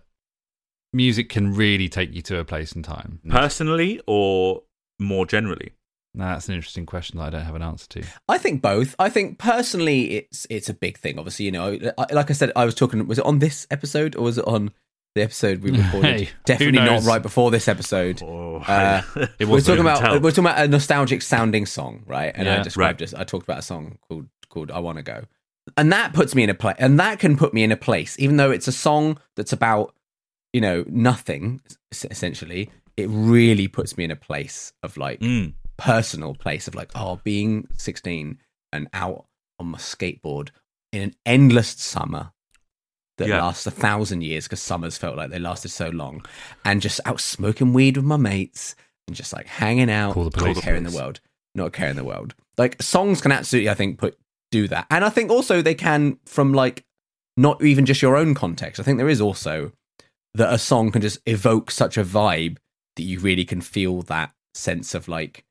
music can really take you to a place in time. Personally or more generally? Now, that's an interesting question that I don't have an answer to. I think both. I think personally, it's it's a big thing. Obviously, you know, I- like I said, I was talking. Was it on this episode or was it on the episode we [laughs] recorded? Hey, Definitely not right before this episode. Oh, Uh, [laughs] it we're talking about tell. we're talking about a nostalgic sounding song, right? And I Yeah. described this. I talked about a song called called "I Want to Go," and that puts me in a place, and that can put me in a place, even though it's a song that's about you know nothing essentially. It really puts me in a place of like Mm. personal place of like oh being 16 and out on my skateboard in an endless summer that Yeah. lasts a thousand years because summers felt like they lasted so long and just out smoking weed with my mates and just like hanging out Call the not police. caring the world not care in the world like songs can absolutely i think put do that and i think also they can from like not even just your own context i think there is also that a song can just evoke such a vibe that you really can feel that sense of like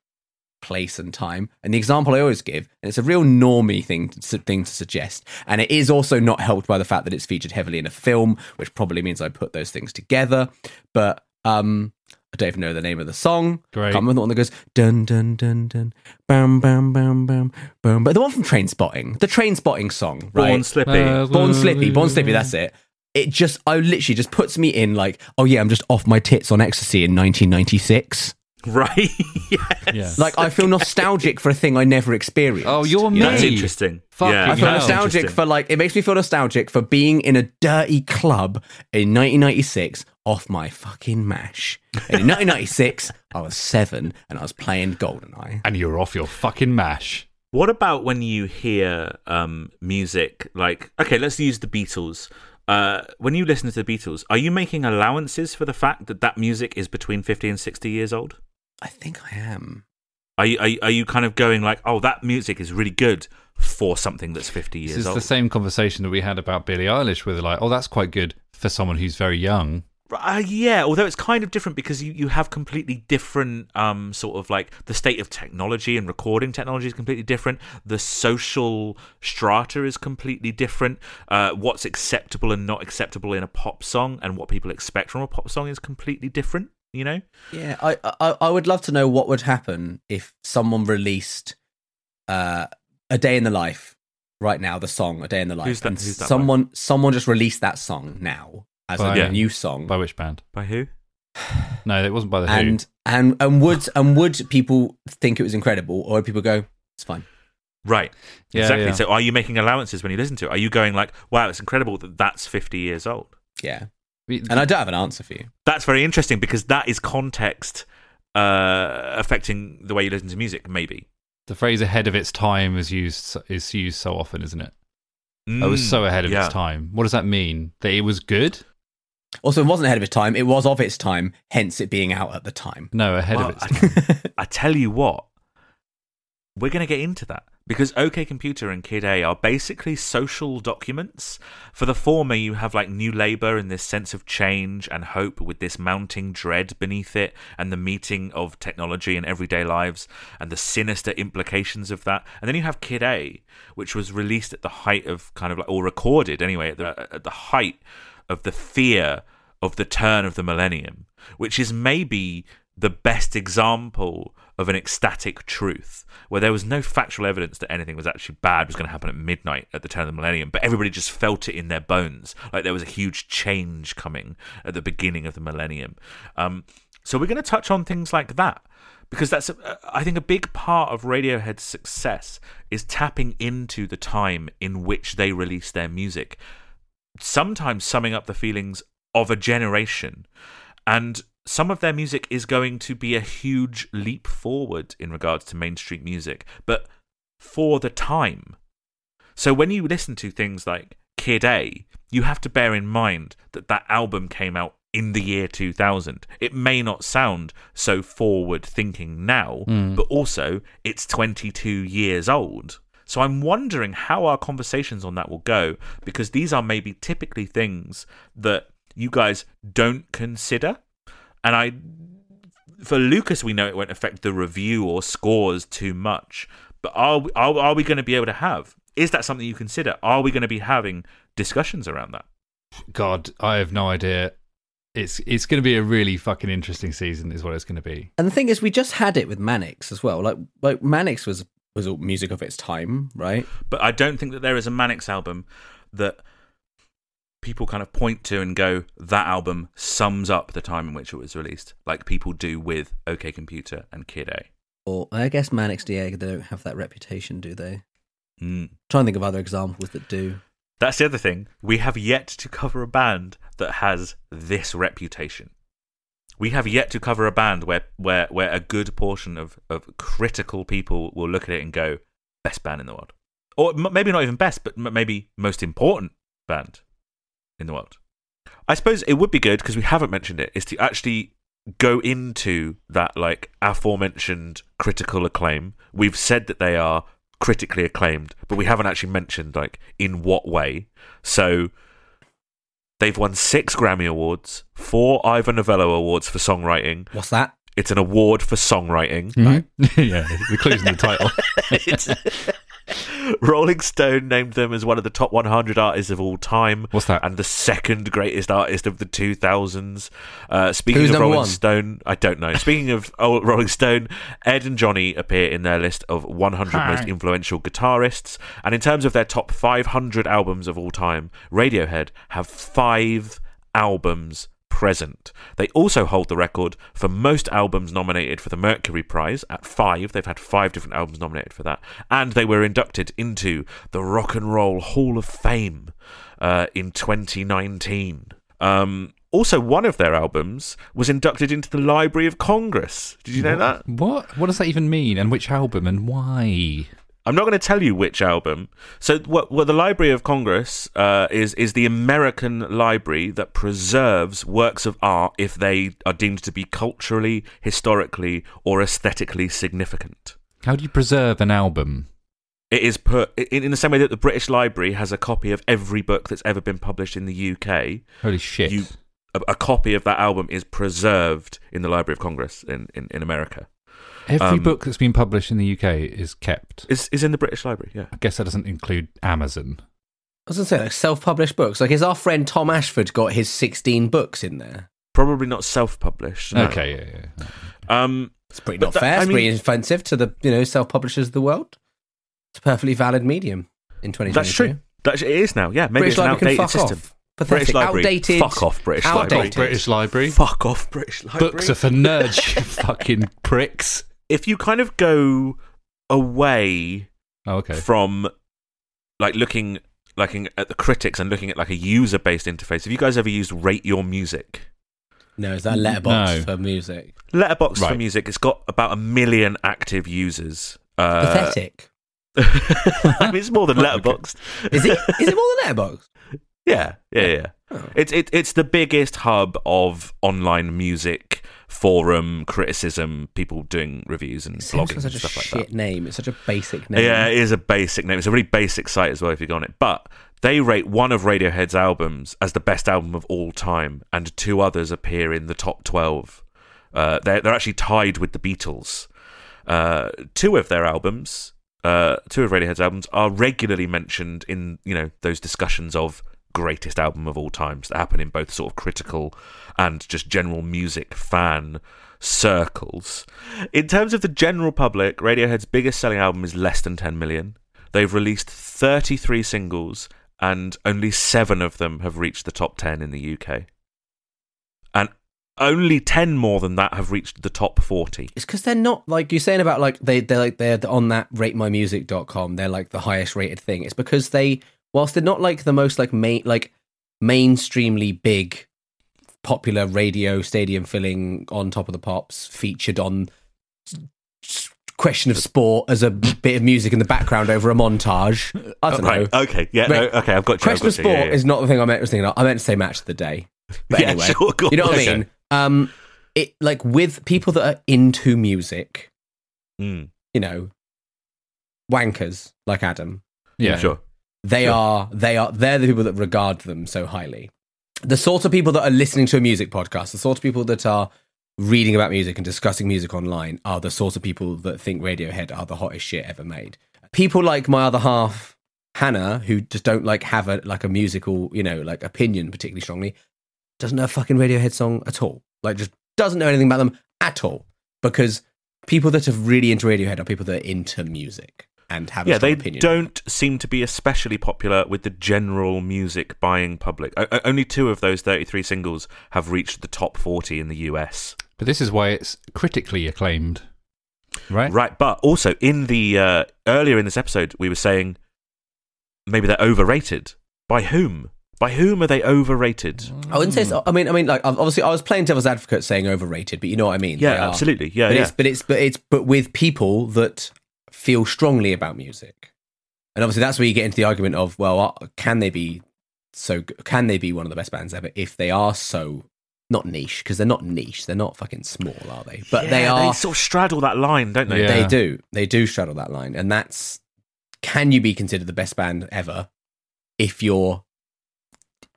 place and time. And the example I always give, and it's a real normie thing to, thing to suggest, and it is also not helped by the fact that it's featured heavily in a film, which probably means I put those things together. But um, I don't even know the name of the song. Great. Can't remember the one that goes dun dun dun dun bam bam bam bam bam. But the one from Trainspotting, the Trainspotting song, right? Born Slippy. Uh, Born Slippy, Born Slippy, that's it. It just, I literally just puts me in like, oh yeah, I'm just off my tits on ecstasy in 1996. Right? [laughs] yes. Yeah. Like I feel nostalgic for a thing I never experienced. Oh, you're you know? That's interesting. Fuck yeah, I feel hell. nostalgic for like it makes me feel nostalgic for being in a dirty club in 1996 off my fucking mash. And in 1996, I was seven and I was playing GoldenEye. and you're off your fucking mash. What about when you hear um, music like, okay, let's use the Beatles. Uh, when you listen to the Beatles, are you making allowances for the fact that that music is between 50 and 60 years old? I think I am. Are you, are you, are you kind of going like, oh, that music is really good for something that's 50 years This years is old? the same conversation that we had about Billie Eilish, where they're like, oh, that's quite good for someone who's very young. Uh, yeah, although it's kind of different because you, you have completely different um sort of like the state of technology and recording technology is completely different. The social strata is completely different. Uh, what's acceptable and not acceptable in a pop song and what people expect from a pop song is completely different. You know, Yeah, I, I I would love to know what would happen if someone released uh, a day in the life right now, the song "A Day in the Life," Who's that- and who's that by? someone someone just released that song now as By- a Yeah. new song, By which band? by who? [sighs] No, it wasn't by the Who. and and and would and would people think it was incredible, or would people go, "It's fine"? Right. Yeah, exactly. yeah. So, are you making allowances when you listen to it? Are you going like, "Wow, it's incredible that that's 50 years old"? Yeah, We- and I don't have an answer for you. That's very interesting because that is context uh, affecting the way you listen to music. Maybe. the phrase "ahead of its time" is used is used so often, isn't it? it was Mm, so ahead of yeah. its time. What does that mean? That it was good? Also, it wasn't ahead of its time; it was of its time, hence it being out at the time. No, ahead Well, of its time. [laughs] I tell you what, we're going to get into that because OK Computer and Kid A are basically social documents. For the former, you have like New Labour and this sense of change and hope with this mounting dread beneath it, and the meeting of technology and everyday lives and the sinister implications of that. And then you have Kid A, which was released at the height of kind of like, or recorded anyway, at the, at the height of the fear of the turn of the millennium, which is maybe the best example of an ecstatic truth where there was no factual evidence that anything was actually bad was going to happen at midnight at the turn of the millennium, but everybody just felt it in their bones, like there was a huge change coming at the beginning of the millennium. Um, so we're going to touch on things like that because that's I think a big part of Radiohead's success is tapping into the time in which they release their music, sometimes summing up the feelings of a generation, and some of their music is going to be a huge leap forward in regards to mainstream music, but for the time. So when you listen to things like Kid A, you have to bear in mind that that album came out in the year 2000. It may not sound so forward thinking now, Mm. but also it's 22 years old. So I'm wondering how our conversations on that will go because these are maybe typically things that you guys don't consider. And I for Lucas we know it won't affect the review or scores too much. But are we, are, are we going to be able to have is that something you consider? Are we going to be having discussions around that? God, I have no idea. It's it's going to be a really fucking interesting season, is what it's going to be. And the thing is, we just had it with Manics as well. Like, like Manics was was all music of its time, right? But I don't think that there is a Manics album that people kind of point to and go, that album sums up the time in which it was released, like people do with OK Computer and Kid A. Or I guess Manics DA they don't have that reputation, do they? Mm. trying to think of other examples that do. That's the other thing. We have yet to cover a band that has this reputation. We have yet to cover a band where, where, where a good portion of, of critical people will look at it and go, best band in the world. Or m- maybe not even best, but m- maybe most important band in the world. I suppose it would be good because we haven't mentioned it, is to actually go into that like aforementioned critical acclaim. We've said that they are critically acclaimed, but we haven't actually mentioned like in what way. So they've won six Grammy Awards, four Ivor Novello Awards for songwriting. What's that? It's an award for songwriting. [laughs] yeah, the clues in the title. [laughs] [laughs] Rolling Stone named them as one of the top 100 artists of all time. What's that? And the second greatest artist of the 2000s. Uh, speaking Who's of Rolling one? Stone, I don't know. Speaking of [laughs] Rolling Stone, Ed and Jonny appear in their list of 100 Hi. most influential guitarists. And in terms of their top 500 albums of all time, Radiohead have five albums present. They also hold the record for most albums nominated for the Mercury Prize at five. They've had five different albums nominated for that. And they were inducted into the Rock and Roll Hall of Fame uh, in 2019. Um, also, one of their albums was inducted into the Library of Congress. Did you know that? What? What does that even mean? And which album and why? I'm not going to tell you which album. So, what, what the Library of Congress uh, is is the American library that preserves works of art if they are deemed to be culturally, historically, or aesthetically significant. How do you preserve an album? It is put in, in the same way that the British Library has a copy of every book that's ever been published in the UK. Holy shit! You, a, a copy of that album is preserved in the Library of Congress in, in, in America. Every um, book that's been published in the UK is kept. Is is in the British Library? Yeah. I guess that doesn't include Amazon. I was going to say, like self-published books. Like, has our friend Tom Ashford got his sixteen books in there? Probably not self-published. no. Okay, yeah, yeah. Um, It's pretty not that- fair. I It's pretty offensive to the you know self-publishers of the world. It's a perfectly valid medium in twenty twenty. That's true. That it is now. Yeah, maybe British it's an Library can outdated fuck system. off. Pathetic. British Library. Outdated. Fuck off, British Outdated. Library. British Library. Fuck off, British Library. Books are for nerds, you [laughs] fucking pricks. If you kind of go away Oh, okay. from like looking like at the critics and looking at like a user-based interface. Have you guys ever used Rate Your Music? No, is that Letterboxd No. for music? Letterboxd for music. It's got about a million active users. Uh, Pathetic. I [laughs] mean, it's more than [laughs] Letterboxd. Is it? Is it more than [laughs] Letterboxd? Yeah, yeah, yeah. Oh. It's it, it's the biggest hub of online music forum criticism, people doing reviews and blogging and such a stuff shit like that. name. It's such a basic name. Yeah, it is a basic name. It's a really basic site as well if you go on it. But they rate one of Radiohead's albums as the best album of all time, and two others appear in the top twelve. Uh, they're they're actually tied with the Beatles. Uh, two of their albums, uh, two of Radiohead's albums, are regularly mentioned in you know those discussions of greatest album of all times that happen in both sort of critical and just general music fan circles. In terms of the general public, Radiohead's biggest selling album is less than 10 million. They've released 33 singles, and only seven of them have reached the top 10 in the UK. And only 10 more than that have reached the top 40. It's because they're not like you're saying about like they they're like they're on that ratemymusic.com. They're like the highest rated thing. It's because they whilst they're not like the most like main like mainstreamly big popular radio stadium filling on top of the pops featured on question of sport as a bit of music in the background over a montage. I don't right. know. Okay. Yeah. Right. No, okay. I've got you. I've Question of got you. sport Yeah, yeah. is not the thing I meant was thinking of. I meant to say match of the day. But [laughs] Yeah, anyway, sure, you know on. what I mean? Um, it like with people that are into music, Mm, you know, wankers like Adam. you Yeah. know, sure. They Sure. are they are they're the people that regard them so highly. The sort of people that are listening to a music podcast, the sort of people that are reading about music and discussing music online are the sort of people that think Radiohead are the hottest shit ever made. People like my other half, Hannah, who just don't like have a like a musical, you know, like opinion particularly strongly, doesn't know a fucking Radiohead song at all. Like just doesn't know anything about them at all. Because people that are really into Radiohead are people that are into music and have a Yeah, they opinion. don't seem to be especially popular with the general music buying public. O- o- only two of those 33 singles have reached the top 40 in the US. But this is why it's critically acclaimed, right? Right, but also in the uh, earlier in this episode, we were saying maybe they're overrated. By whom? By whom are they overrated? I wouldn't say so. I mean, I mean, like obviously, I was playing devil's advocate, saying overrated, but you know what I mean. Yeah, absolutely. Yeah, But yeah. it's but it's but it's but with people that feel strongly about music, and obviously that's where you get into the argument of well, uh, can they be so? Can they be one of the best bands ever if they are so not niche? Because they're not niche. They're not fucking small, are they? But they are. They sort of straddle that line, don't they? Yeah. They do. They do straddle that line, and that's can you be considered the best band ever if you're,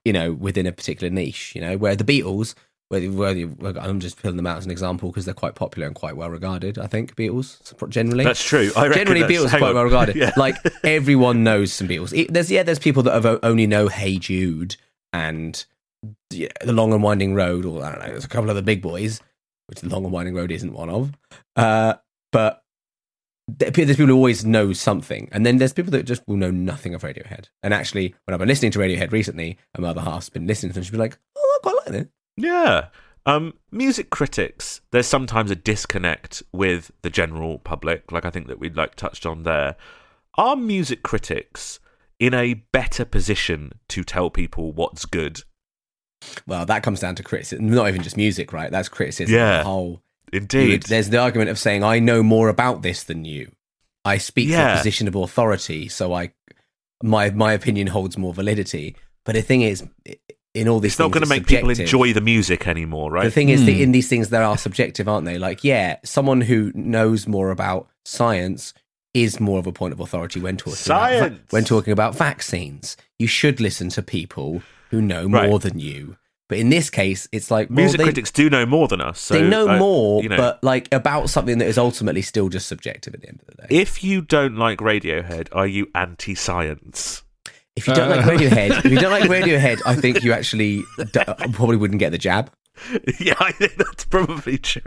you know, within a particular niche? You know, where the Beatles, whether whether I'm just pulling them out as an example because they're quite popular and quite well regarded. I think Beatles generally. That's true. I Generally, Beatles are quite on. well regarded. [laughs] Yeah. Like everyone knows some Beatles. There's yeah, there's people that have only know Hey Jude and yeah, the Long and Winding Road, or I don't know. There's a couple of the big boys, which the Long and Winding Road isn't one of. Uh, but there's people who always know something, and then there's people that just will know nothing of Radiohead. And actually, when I've been listening to Radiohead recently, and my other half's been listening to them, she's been like, "Oh, I quite like it." Yeah. Um, music critics, there's sometimes a disconnect with the general public, like I think that we'd like touched on there. Are music critics in a better position to tell people what's good? Well, that comes down to criticism, not even just music, right? That's criticism. Yeah. whole Indeed. would- there's the argument of saying I know more about this than you. I speak from a position of authority, so I my my opinion holds more validity. But the thing is, in all these, it's not going to make people enjoy the music anymore, right? The thing is, that Hmm. in these things, there are subjective, aren't they? Like, yeah, someone who knows more about science is more of a point of authority when talking about Science! when talking about vaccines. You should listen to people who know Right. more than you. But in this case, it's like well, music they- critics do know more than us. So, they know uh, more, you know, but like about something that is ultimately still just subjective at the end of the day. if you don't like Radiohead, are you anti-science? If you don't like Uh. Radiohead, if you don't like [laughs] Radiohead, I think you actually d- probably wouldn't get the jab. [laughs] yeah, I think that's probably true.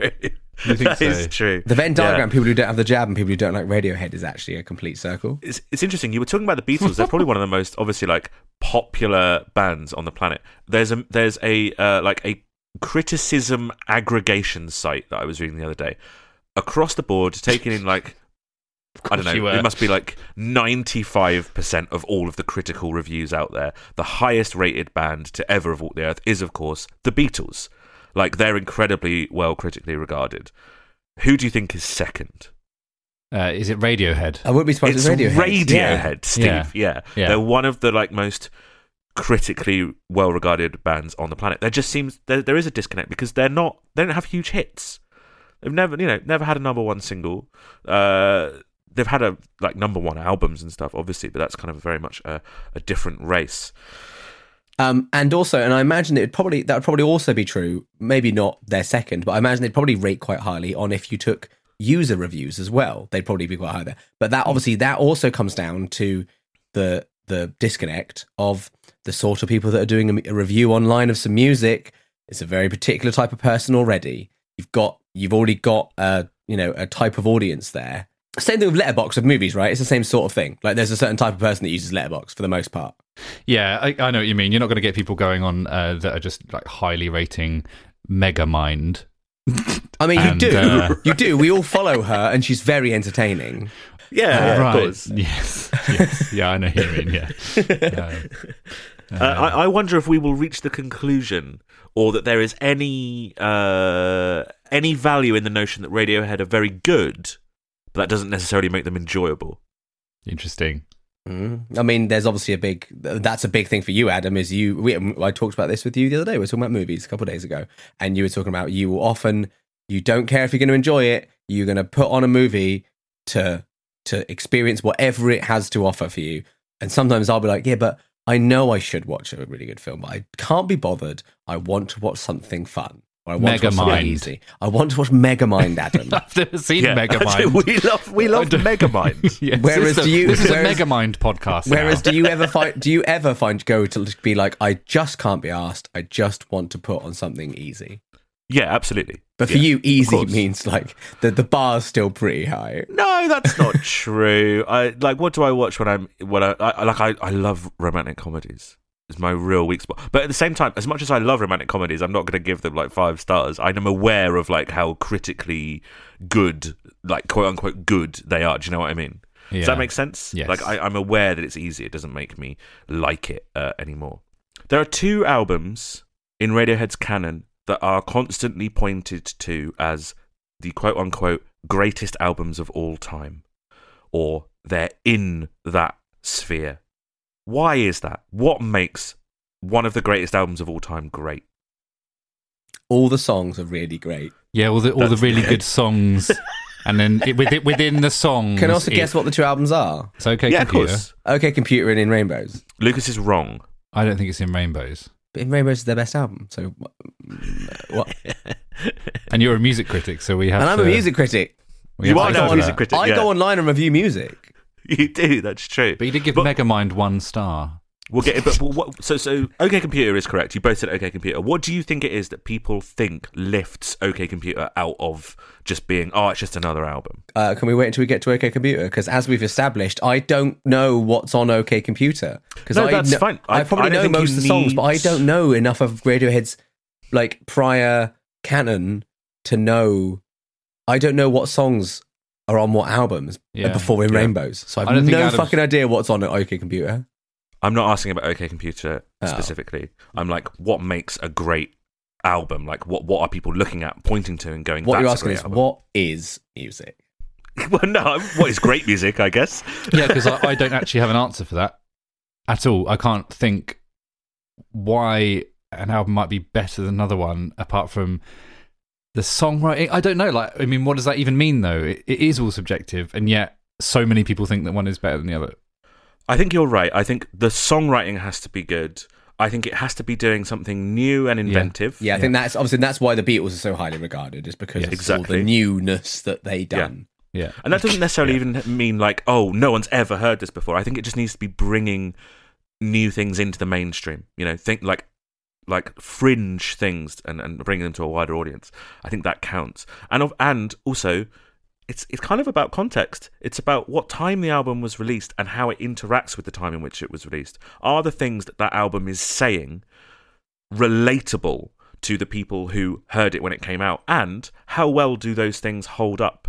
You think That is true. The Venn Yeah. diagram, people who don't have the jab and people who don't like Radiohead, is actually a complete circle. it's, it's interesting. You were talking about the Beatles. They're probably one of the most obviously like popular bands on the planet. There's a there's a uh, like a criticism aggregation site that I was reading the other day. Across the board, taking in like I don't course you know, were. it must be like ninety five percent of all of the critical reviews out there. The highest rated band to ever have walked the earth is, of course, the Beatles. Like they're incredibly well critically regarded. Who do you think is second? Uh, is it Radiohead? I wouldn't be surprised it's if Radiohead. Yeah. Radiohead, Steve. Yeah. Yeah. Yeah. they're one of the like most critically well-regarded bands on the planet. There just seems there, there is a disconnect because they're not they don't have huge hits. They've never you know never had a number one single. Uh, they've had a like number one albums and stuff, obviously, but that's kind of very much a, a different race. Um, and also, and I imagine it would probably that would probably also be true. Maybe not their second, but I imagine they'd probably rate quite highly on if you took user reviews as well. They'd probably be quite high there. But that obviously that also comes down to the the disconnect of the sort of people that are doing a, a review online of some music. It's a very particular type of person already. you've got you've already got a you know a type of audience there. Same thing with Letterboxd of movies, right? It's the same sort of thing. Like there's a certain type of person that uses Letterboxd for the most part. Yeah, I, I know what you mean. You're not going to get people going on uh, that are just like highly rating Megamind I mean, you do, uh, you do. We all follow her, and she's very entertaining. Yeah, yeah, right. of course. Yes, yes. Yeah, I know what you mean. Yeah. Um, [laughs] Uh, I, I wonder if we will reach the conclusion, or that there is any uh, any value in the notion that Radiohead are very good, but that doesn't necessarily make them enjoyable. interesting. Mm. I mean, there's obviously a big. That's a big thing for you, Adam. Is you? We, I talked about this with you the other day. We were talking about movies a couple of days ago, and you were talking about you will often you don't care if you're going to enjoy it. You're going to put on a movie to to experience whatever it has to offer for you. And sometimes I'll be like, yeah, but I know I should watch a really good film, but I can't be bothered. I want to watch something fun. Or I want to watch Megamind. easy. I want to watch Megamind, Adam. [laughs] I've never seen Yeah, Megamind. [laughs] we love we love Megamind. [laughs] Yes, Whereas this is do a, you- This is whereas- a Megamind podcast. Whereas, now. do you ever find? Do you ever find go to be like, I just can't be asked. I just want to put on something easy. yeah, absolutely. But for Yeah, you, easy means like the the bar's still pretty high. No, that's not true. I like what do I watch when I'm when I, I like I, I love romantic comedies. It's my real weak spot. But at the same time, as much as I love romantic comedies, I'm not going to give them like five stars. I'm aware of like how critically good, like quote unquote good they are. Do you know what I mean? Yeah. Does that make sense? Yes. Like I, I'm aware that it's easy. It doesn't make me like it uh, anymore. There are two albums in Radiohead's canon that are constantly pointed to as the quote unquote greatest albums of all time, or they're in that sphere. Why is that? What makes one of the greatest albums of all time great? All the songs are really great. Yeah, all the all the really good songs, and then it, within, within the songs. Can I also it- guess what the two albums are? It's okay. yeah, of computer. course. Okay, Computer and In Rainbows. Lucas is wrong. I don't think it's in Rainbows. But In Rainbows is their best album. So mm, what? [laughs] And you're a music critic, so we have. And I'm to, a music critic. You are now a music that. critic. I yeah. go online and review music. [laughs] You do. That's true. But you did give But- Megamind one star. We'll get it. But what, so, so OK Computer is correct. You both said OK Computer. What do you think it is that people think lifts OK Computer out of just being, oh, it's just another album? Uh, can we wait until we get to OK Computer? Because as we've established, I don't know what's on OK Computer. Because No, I that's kn- fine. I, I- probably I know most of the songs, but I don't know enough of Radiohead's like prior canon to know. I don't know what songs are on what albums uh, Yeah. before in Yeah. Rainbows. So I I have don't no Adam's- fucking idea what's on OK Computer. I'm not asking about OK Computer Oh. specifically. I'm like, what makes a great album? Like, what what are people looking at, pointing to, and going? What That's you're a asking great is album." what is music? [laughs] well, no, what is great music? I guess. [laughs] Yeah, because I, I don't actually have an answer for that at all. I can't think why an album might be better than another one apart from the songwriting. I don't know. Like, I mean, what does that even mean, though? It, it is all subjective, and yet so many people think that one is better than the other. I think you're right. I think the songwriting has to be good. I think it has to be doing something new and inventive. Yeah, I think that's obviously that's why the Beatles are so highly regarded, is because Yeah, of all exactly. the newness that they done. Yeah, And that doesn't necessarily even mean like, oh, no one's ever heard this before. I think it just needs to be bringing new things into the mainstream. You know, think like like fringe things and, and bringing them to a wider audience. I think that counts. And of, and also, it's it's kind of about context. It's about what time the album was released and how it interacts with the time in which it was released. Are the things that that album is saying relatable to the people who heard it when it came out? And how well do those things hold up?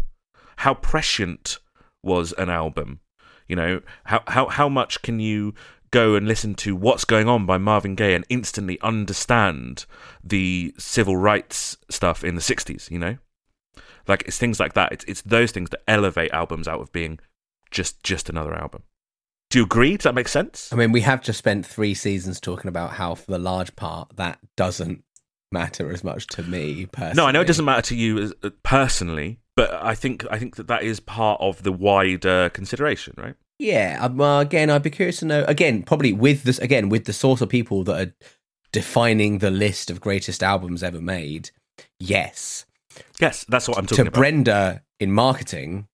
How prescient was an album? You know, how how how much can you go and listen to What's Going On by Marvin Gaye and instantly understand the civil rights stuff in the 60s, you know? Like it's things like that. It's it's those things that elevate albums out of being just just another album. Do you agree? Does that make sense? I mean, we have just spent three seasons talking about how, for the large part, that doesn't matter as much to me personally. No, I know it doesn't matter to you as, uh, personally, but I think I think that that is part of the wider consideration, right? Yeah. um, Well, again, I'd be curious to know. Again, probably with this. Again, with the sort of people that are defining the list of greatest albums ever made. Yes. Yes, that's what I'm talking to about. To Brenda in marketing.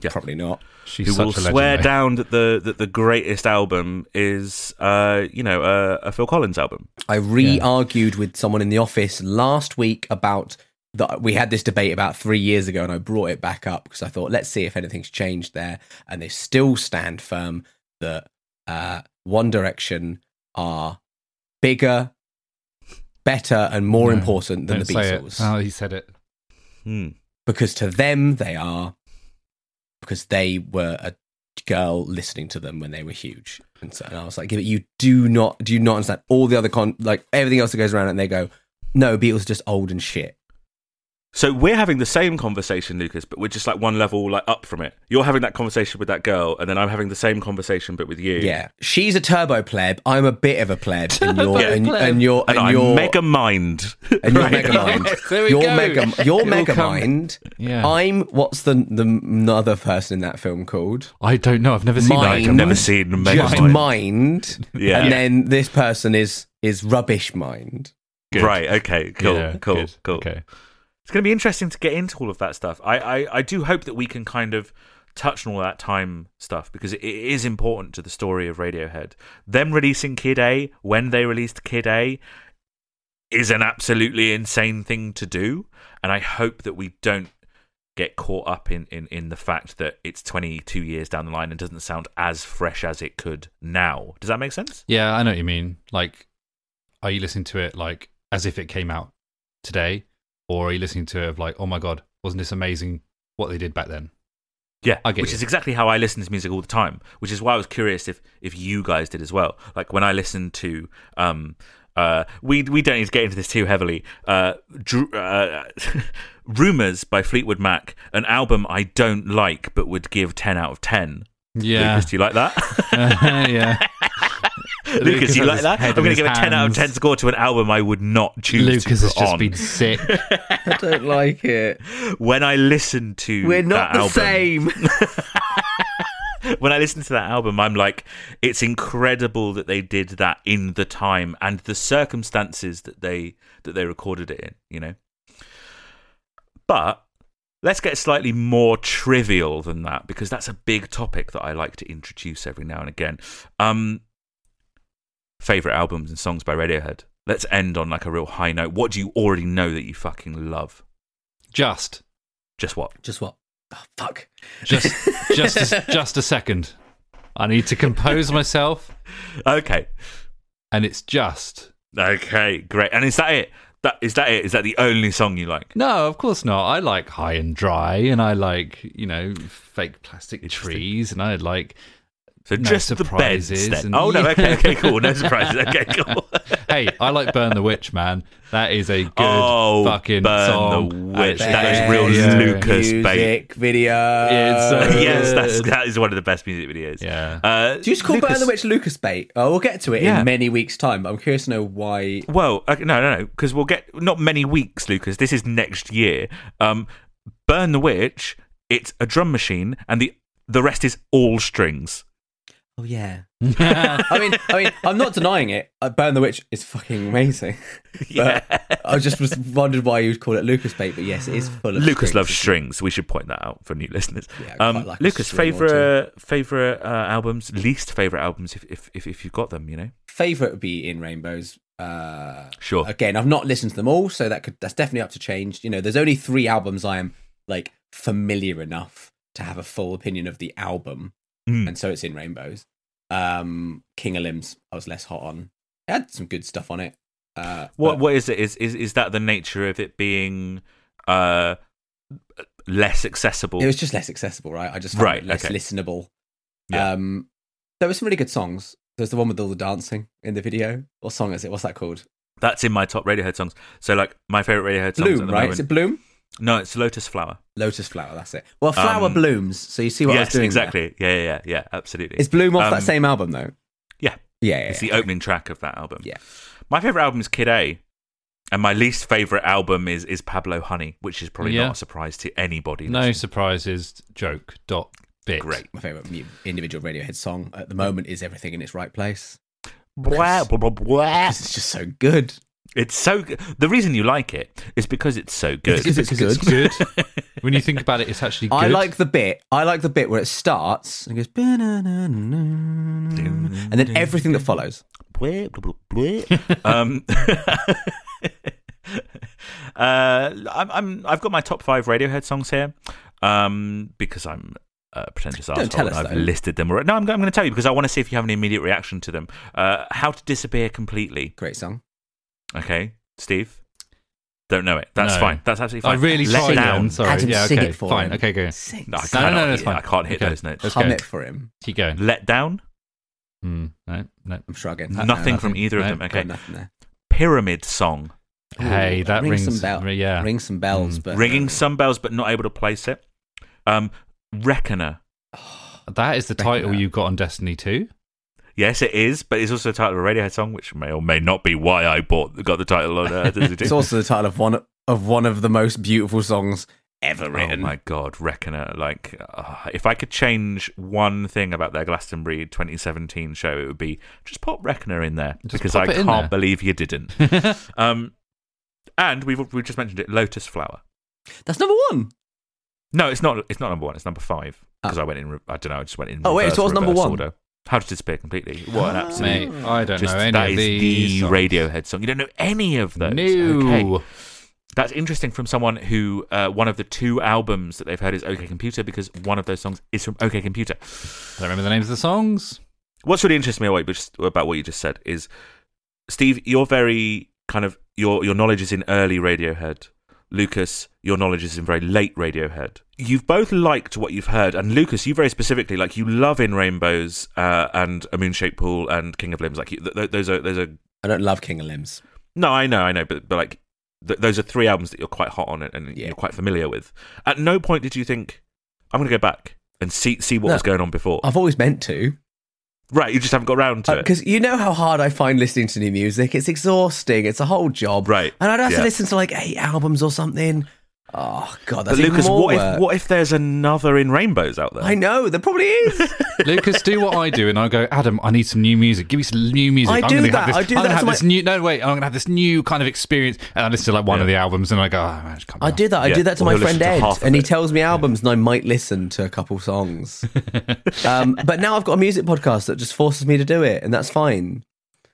Yeah. Probably not. she's who such will a legend. swear though. down that the that the greatest album is, uh, you know, a, a Phil Collins album. I re-argued with someone in the office last week about that we had this debate about three years ago, and I brought it back up because I thought, let's see if anything's changed there. And they still stand firm that uh, One Direction are bigger, better, and more No, important than Don't the say it. Beatles. Oh, he said it. Hmm. because to them they are because they were a girl listening to them when they were huge and so and i was like yeah, but you do not do you not understand all the other con like everything else that goes around and they go no beatles are just old and shit So we're having the same conversation, Lucas, but we're just like one level like up from it. You're having that conversation with that girl, and then I'm having the same conversation but with you. yeah she's a turbo pleb i'm a bit of a pleb and you're Yeah. and, and you're And, and, you're Megamind. and you're [laughs] Right. Megamind Yes, there we you're go. mega you're It'll mega come- mind Yeah. i'm what's the the other person in that film called I don't know. I've never seen Mine. that. I've never seen Mega just Mind. mind Yeah. and then this person is is rubbish mind Good. Right. Okay. Cool. Yeah, cool. good. Cool. Okay. It's going to be interesting to get into all of that stuff. I, I, I do hope that we can kind of touch on all that time stuff because it, is important to the story of Radiohead. Them releasing Kid A when they released Kid A is an absolutely insane thing to do, and I hope that we don't get caught up in, in, in the fact that it's 22 years down the line and doesn't sound as fresh as it could now. Does that make sense? Yeah, I know what you mean. Like, are you listening to it like as if it came out today, or are you listening to it of like, oh my god, wasn't this amazing what they did back then? Yeah, I get which you. is exactly how I listen to music all the time. Which is why I was curious if if you guys did as well. Like when I listen to um uh we we don't need to get into this too heavily. Uh, Dr- uh [laughs] Rumors by Fleetwood Mac, an album I don't like but would give ten out of ten. Yeah, Lucas, do you like that? [laughs] yeah. [laughs] [laughs] Lucas, you like that? I'm going to in his give a ten out of ten score to an album I would not choose. Lucas to has just on. been sick. [laughs] I don't like it. when I listen to We're not that the album, same. [laughs] when I listen to that album, I'm like, it's incredible that they did that in the time and the circumstances that they that they recorded it in. You know, but let's get slightly more trivial than that because that's a big topic that I like to introduce every now and again. Um, favorite albums and songs by Radiohead. Let's end on like a real high note. What do you already know that you fucking love? Just, Just what? Just what? Oh, fuck. just, [laughs] just, a, just a second. I need to compose myself, Okay. and it's just. Okay, great. And is that it? That is that it? Is that the only song you like? No, of course not. I like high and dry, and I like you know fake plastic trees, and I like So No just the beds surprises then. and- oh no, Yeah. okay, okay, [laughs] cool. No surprises. Okay, cool. [laughs] hey, I like Burn the Witch, man. That is a good oh, fucking burn song. the witch. That is it's- real yeah. Lucas bait. Music video. It's so [laughs] yes, that's that is one of the best music videos. Yeah. Uh, Do you just call Lucas- Burn the Witch Lucas bait? Oh, we'll get to it Yeah. in many weeks' time. But I'm curious to know why. Well, okay, no, no, no, because we'll get not many weeks, Lucas. This is next year. Um, burn the witch. It's a drum machine, and the the rest is all strings. Oh yeah. [laughs] I mean, I mean, I'm not denying it. Uh, Burn the Witch is fucking amazing. [laughs] Yeah. I just was wondered why you would call it Lucas bait, but yes, it is full of. Lucas strings. loves strings. We should point that out for new listeners. Yeah, um, like Lucas, favorite favorite uh, albums, least favorite albums, if, if if if you've got them, you know. Favorite would be In Rainbows. Uh, Sure. again, I've not listened to them all, so that could that's definitely up to change. You know, there's only three albums I am like familiar enough to have a full opinion of the album, Mm. and so it's in Rainbows. Um, King of Limbs, I was less hot on. It had some good stuff on it. Uh, What but what is it? Is is is that the nature of it being uh less accessible? It was just less accessible, right? I just Right, less okay. listenable. Yeah. Um, there were some really good songs. There's the one with all the dancing in the video. What song is it? What's that called? That's in my top Radiohead songs. So like my favorite Radiohead songs Bloom, the right? moment. Is it Bloom? No, it's Lotus Flower. Lotus Flower. That's it. Well, flower Um, blooms. So you see what I was doing. there. exactly. Yeah, yeah, yeah, yeah, absolutely. Is Bloom off Um, that same album though? yeah. Yeah, yeah. It's yeah. the opening track of that album. Yeah. My favorite album is Kid A, and my least favorite album is is Pablo Honey, which is probably Yeah. not a surprise to anybody. no listening. surprises. Joke. Dot. Bit. Great. My favorite mu- individual Radiohead song at the moment is "Everything in Its Right Place." Blah, blah, blah, blah. 'Cause It's just so good. It's so good. The reason you like it is because it's so good. It's- it's it's good. good. [laughs] when you think about it, it's actually good. I like the bit. I like the bit where it starts and it goes, and then everything that follows. Um, Uh, I'm, I'm I've got my top five Radiohead songs here, um, because I'm a pretentious Don't asshole. tell and us, I've though. listed them already. No, I'm, I'm going to tell you because I want to see if you have an immediate reaction to them. Uh, How to disappear completely. Great song. Okay, Steve. Don't know it. That's No. fine. That's absolutely fine. I really Let tried. down. Then. Sorry. Adam, yeah. sing Okay. it for fine. him. Okay. Go. Sing. No, I No, no, no, that's fine. I can't hit Okay. those notes. Let's Hum go. it for him. Keep going. Let down. Hmm, no. No. I'm shrugging. Nothing No, from either of No, them. Got Okay. nothing there. Pyramid song. Hey, that rings rings. some bell- Yeah. Ring some bells, Mm. but Ringing uh, some bells, but not able to place it. Um, Reckoner. [sighs] That is the Reckon title you got on Destiny 2. Yes, it is, but it's also the title of a Radiohead song, which may or may not be why I bought got the title on. Uh, [laughs] Disney It's also the title of one of one of the most beautiful songs ever written. Oh my god, Reckoner! Like, uh, if I could change one thing about their Glastonbury 2017 show, it would be just pop Reckoner in there Just because I can't there. believe you didn't. [laughs] um, and we've we've just mentioned it, Lotus Flower. That's number one. No, it's not. It's not number one. It's number five because Oh. I went in. I don't know. I just went in. Oh, wait, reverse- so what's number one? Order. How to disappear completely. What an Ah. absolute. Mate, I don't Just, know any that of is these. the songs. Radiohead song. You don't know any of those. No. Okay. That's interesting from someone who uh, one of the two albums that they've heard is OK Computer because one of those songs is from OK Computer. I Don't remember the names of the songs. What's really interesting me about what you just- about what you just said is, Steve, you're very kind of your your knowledge is in early Radiohead. Lucas, your knowledge is in very late Radiohead. You've both liked what you've heard, and Lucas, you very specifically like you love In Rainbows uh, and A Moon Shaped Pool and King of Limbs. Like you, th- th- those are those are I don't love King of Limbs. no, I know, I know, but but like th- those are three albums that you're quite hot on and, and Yeah. you're quite familiar with. At no point did you think I'm going to go back and see see what No. was going on before. I've always meant to. Right, you just haven't got around to uh, it. Because you know how hard I find listening to new music. It's exhausting. It's a whole job. Right, And I'd have yeah. to listen to like eight albums or something. Oh god, But that's even Lucas, more what work. if what if there's another In Rainbows out there? I know there probably is. [laughs] Lucas, do what I do, and I go, Adam, I need some new music. Give me some new music. I I'm do that. This, I do I'm that gonna have to this my- new. No, wait. I'm gonna have this new kind of experience, and I listen to like one of the albums, and I go, oh, man, come I do that. I Yeah. do that to Or my friend Ed, and he tells me albums, and I might listen to a couple songs. [laughs] um, but now I've got a music podcast that just forces me to do it, and that's fine.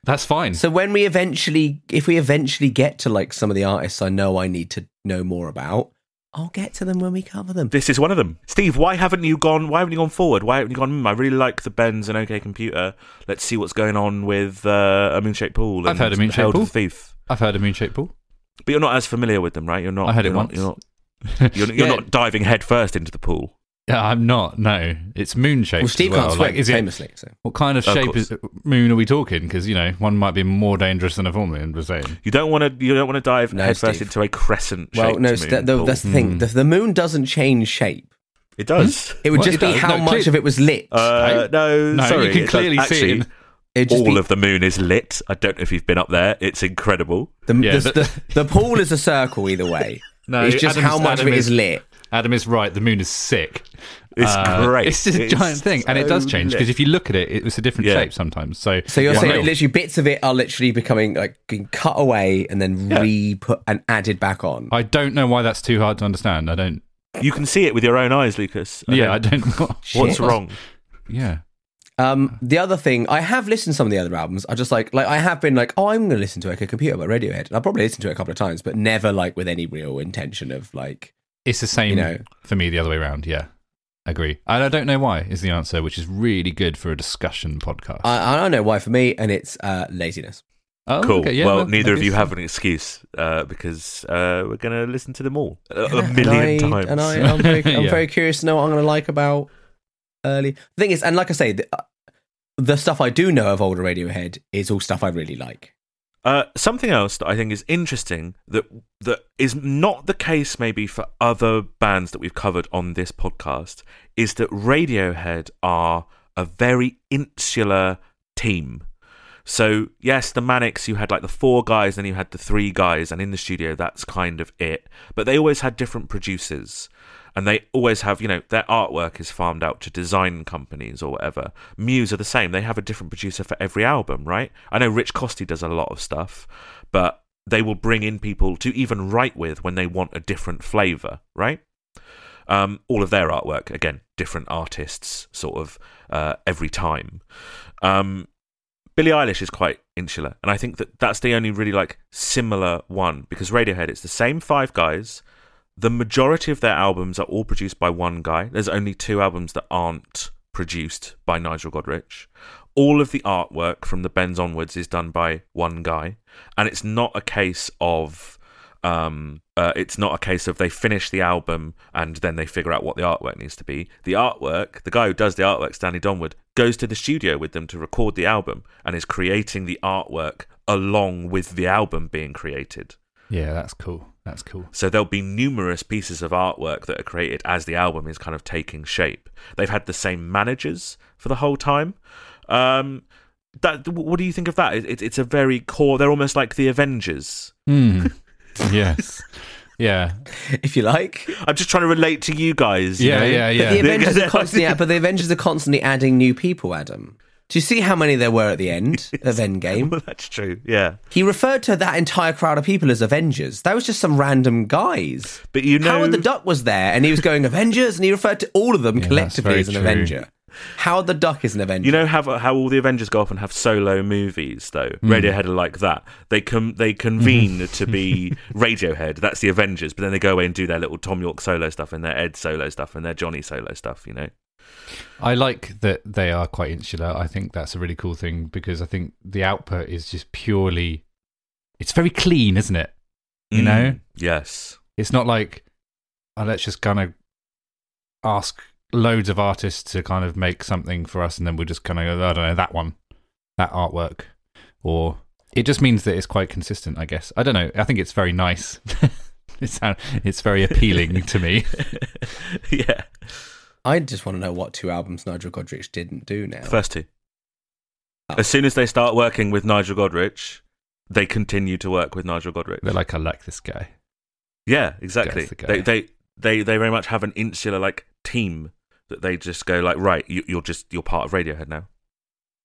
That's fine. So when we eventually, if we eventually get to like some of the artists I know I need to know more about, I'll get to them when we cover them. This is one of them. Steve, why haven't you gone? Why haven't you gone forward? Why haven't you gone? Hmm, I really like the Bends and OK Computer. Let's see what's going on with uh, a Moonshaped Pool. I've and heard of Moonshaped Hail Pool. Thief. I've heard of Moonshaped Pool. But you're not as familiar with them, right? You're not. I heard it not- once. You're not. [laughs] You're, you're Yeah. not diving headfirst into the pool. Yeah, I'm not. No, it's moon shaped. Well, Steve as well. can't swim Like, is it. So. what kind of Of shape course. is moon are we talking? Because you know, one might be more dangerous than a full moon. We're saying. You don't want to. You don't want to dive No, headfirst Steve. into a crescent. Well, no, st- the, that's the thing. Mm. The, the moon doesn't change shape. it does. It would Well, just it be does. how No, much clear- of it was lit. Uh, no, No, sorry. you can it does- clearly see it. actually, just all be, of the moon is lit. I don't know if you've been up there. It's incredible. the, Yeah, the, but- the, the pool is a circle either way. [laughs] no, it's just Adam's- how much Adam of it is lit. Adam is right. The moon is sick. It's Uh, great. It's just a It's giant thing, and it does change because if you look at it, it's a different Yeah. shape sometimes. So, So you're Yeah, saying no. literally bits of it are literally becoming like being cut away and then Yeah. re-put and added back on. I don't know why that's too hard to understand. I don't. You can see it with your own eyes, Lucas. yeah, I don't- don't. [laughs] What's wrong? Yeah. Um, the other thing, I have listened to some of the other albums. I just like, like I have been like, oh, I'm going to listen to OK Computer by Radiohead. And I'll probably listen to it a couple of times, but never like with any real intention of like, It's the same you know, for me the other way around. Yeah, agree. And I don't know why is the answer, which is really good for a discussion podcast. I, I don't know why for me, and it's uh, laziness. oh, Cool. okay, yeah, well, no, neither of you so. have an excuse uh, because uh, we're going to listen to them all a, a And million I- times. And I, [laughs] I'm, very, I'm Yeah. very curious to know what I'm going to like about early. The thing is, and like I say, the, uh, the stuff I do know of older Radiohead is all stuff I really like. Uh, something else that I think is interesting that that is not the case maybe for other bands that we've covered on this podcast is that Radiohead are a very insular team. So yes, the Manics you had like the four guys, then you had the three guys, and in the studio that's kind of it. But they always had different producers, and they always have you know their artwork is farmed out to design companies or whatever. Muse are the same; they have a different producer for every album, right? I know Rich Costey does a lot of stuff, but they will bring in people to even write with when they want a different flavor, right? Um, all of their artwork again, different artists, sort of uh, every time. Um, Billie Eilish is quite insular, and I think that that's the only really like similar one because Radiohead it's the same five guys. The majority of their albums are all produced by one guy. There's only two albums that aren't produced by Nigel Godrich. All of the artwork from the Bends onwards is done by one guy, and it's not a case of um, uh, it's not a case of they finish the album and then they figure out what the artwork needs to be. The artwork, the guy who does the artwork, Stanley Donwood, goes to the studio with them to record the album and is creating the artwork along with the album being created. Yeah, that's cool. That's cool. So there'll be numerous pieces of artwork that are created as the album is kind of taking shape. They've had the same managers for the whole time. Um, that what do you think of that? It, it, it's a very core. They're almost like the Avengers. Mm. [laughs] yes. Yeah. if you like. I'm just trying to relate to you guys. you Yeah, know? yeah, But yeah. the [laughs] Avengers are constantly, but the Avengers are constantly adding new people. Adam, do you see how many there were at the end [laughs] of Endgame? Well, that's true. Yeah, He referred to that entire crowd of people as Avengers. That was just some random guys. but you know, Howard the Duck was there, and he was going Avengers, and he referred to all of them [laughs] Yeah, collectively as an true. Avenger. Howard the Duck is an Avenger. you know how how all the Avengers go off and have solo movies though. Hmm. Radiohead are like that. They com- they convene mm-hmm. to be [laughs] Radiohead. That's the Avengers. But then they go away and do their little Thom Yorke solo stuff and their Ed solo stuff and their Jonny solo stuff. You know. I like that they are quite insular. I think that's a really cool thing because I think the output is just purely. It's very clean, isn't it? You know? Mm, Yes. It's not like oh, let's just kind of ask loads of artists to kind of make something for us, and then we'll just kind of go, I don't know that one, that artwork, or it just means that it's quite consistent. I guess I don't know. I think it's very nice. [laughs] it's it's very appealing to me. [laughs] yeah. I just want to know what two albums Nigel Godrich didn't do now. First two. Oh. As soon as they start working with Nigel Godrich, they continue to work with Nigel Godrich. They're like, I like this guy. Yeah, exactly. The guy. They, they they they very much have an insular like team that they just go like, right, you, you're just you're part of Radiohead now.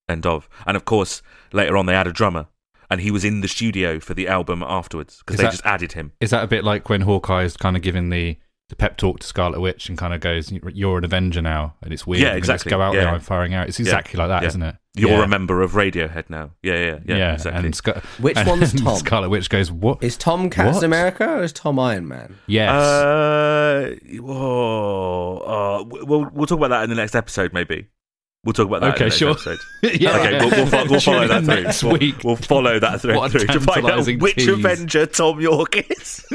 End of. And of course, later on they add a drummer, and he was in the studio for the album afterwards because they that- just added him. Is that a bit like when Hawkeye is kind of giving the, the pep talk to Scarlet Witch and kind of goes, "You're an Avenger now," and it's weird. Yeah, and exactly. Just go out Yeah. there and firing out. It's exactly like that, Yeah. not it? You're yeah. a member of Radiohead now. Yeah, yeah, yeah. exactly. And Scar- Which and one's [laughs] Thom? Scarlet Witch goes, "What? Is Thom Captain America or is Thom Iron Man? yes, Uh, whoa, uh, we'll we'll talk about that in the next episode, maybe. We'll talk about that. Okay, in the sure. Episode. [laughs] yeah. Okay, we'll, we'll, fo- we'll follow that through. next We'll- week. We'll, follow that thread [laughs] What a through to find out which tease. Avenger Thom Yorke is.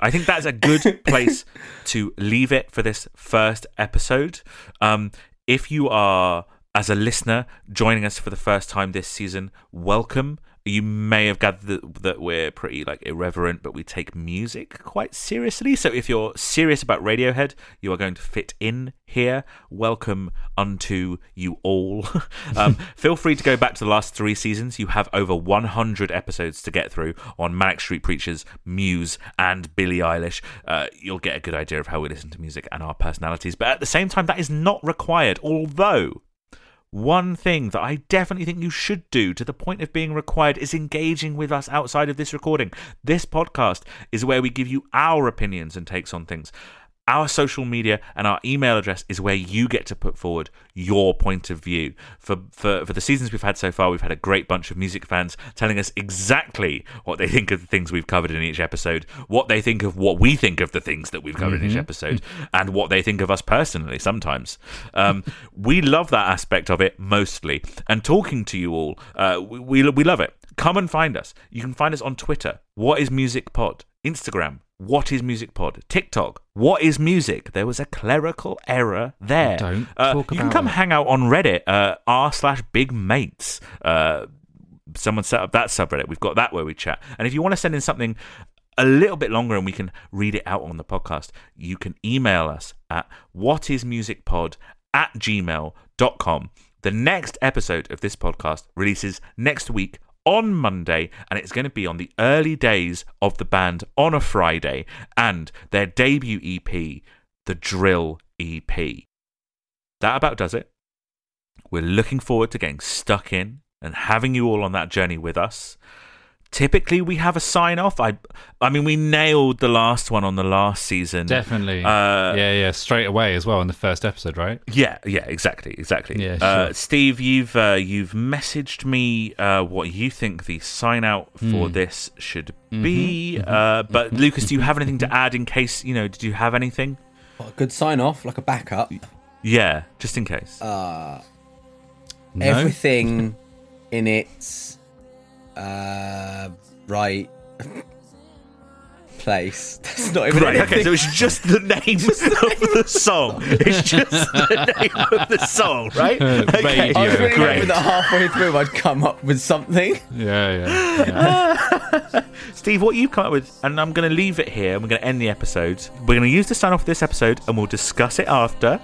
I think that's a good [laughs] place to leave it for this first episode. Um, if you are, as a listener, joining us for the first time this season, welcome. You may have gathered that, we're pretty like irreverent, but we take music quite seriously. So if you're serious about Radiohead, you are going to fit in here. Welcome unto you all. [laughs] um, feel free to go back to the last three seasons. You have over 100 episodes to get through on Manic Street Preachers, Muse, and Billie Eilish. Uh, you'll get a good idea of how we listen to music and our personalities. But at the same time, that is not required. Although one thing that I definitely think you should do to the point of being required is engaging with us outside of this recording. This podcast is where we give you our opinions and takes on things. Our social media and our email address is where you get to put forward your point of view. For, for for the seasons we've had so far, we've had a great bunch of music fans telling us exactly what they think of the things we've covered in each episode, what they think of what we think of the things that we've covered in each episode, and what they think of us personally sometimes. Um, [laughs] we love that aspect of it mostly. And talking to you all, uh, we, we, we love it. Come and find us. You can find us on Twitter. What is Music Pod? Instagram. What is Music Pod? TikTok. What is music? There was a clerical error there. Don't Uh, talk you can come it. hang out on Reddit. Uh, r slash big mates. Uh, someone set up that subreddit. We've got that where we chat. And if you want to send in something a little bit longer and we can read it out on the podcast, you can email us at whatismusicpod at gmail.com. The next episode of this podcast releases next week on Monday, and it's going to be on the early days of the band on a Friday and their debut EP, the Drill EP. That about does it. We're looking forward to getting stuck in and having you all on that journey with us. Typically we have a sign off. I, I mean, we nailed the last one on the last season. Definitely. Uh, yeah, yeah, straight away as well in the first episode, right? Yeah, yeah, exactly, exactly. Yeah, uh. Steve, you've uh, you've messaged me uh, what you think the sign out for Hmm. this should Mm-hmm. be. Uh, but Lucas, do you have anything to add in case you know? Did you have anything? What, a good sign off, like a backup. Yeah, just in case. Uh, No? Everything [laughs] in its uh, right [laughs] place. [laughs] That's not even Right. Okay. So it's just the name of [laughs] the song. It's just the name of the song, right? Okay. Radio. I was really Great. hoping that halfway through I'd come up with something. Yeah, yeah. yeah. Steve, what you've come up with, and I'm going to leave it here. and We're going to end the episode. We're going to use the sign off for this episode, and we'll discuss it after.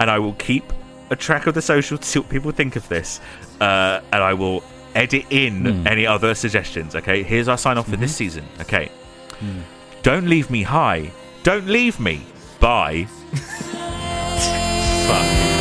And I will keep a track of the social to see what people think of this, uh, and I will edit in hmm. any other suggestions. Okay, here's our sign off for this mm-hmm. season. Okay, hmm. don't leave me high. Don't leave me. Bye. [laughs] Fuck.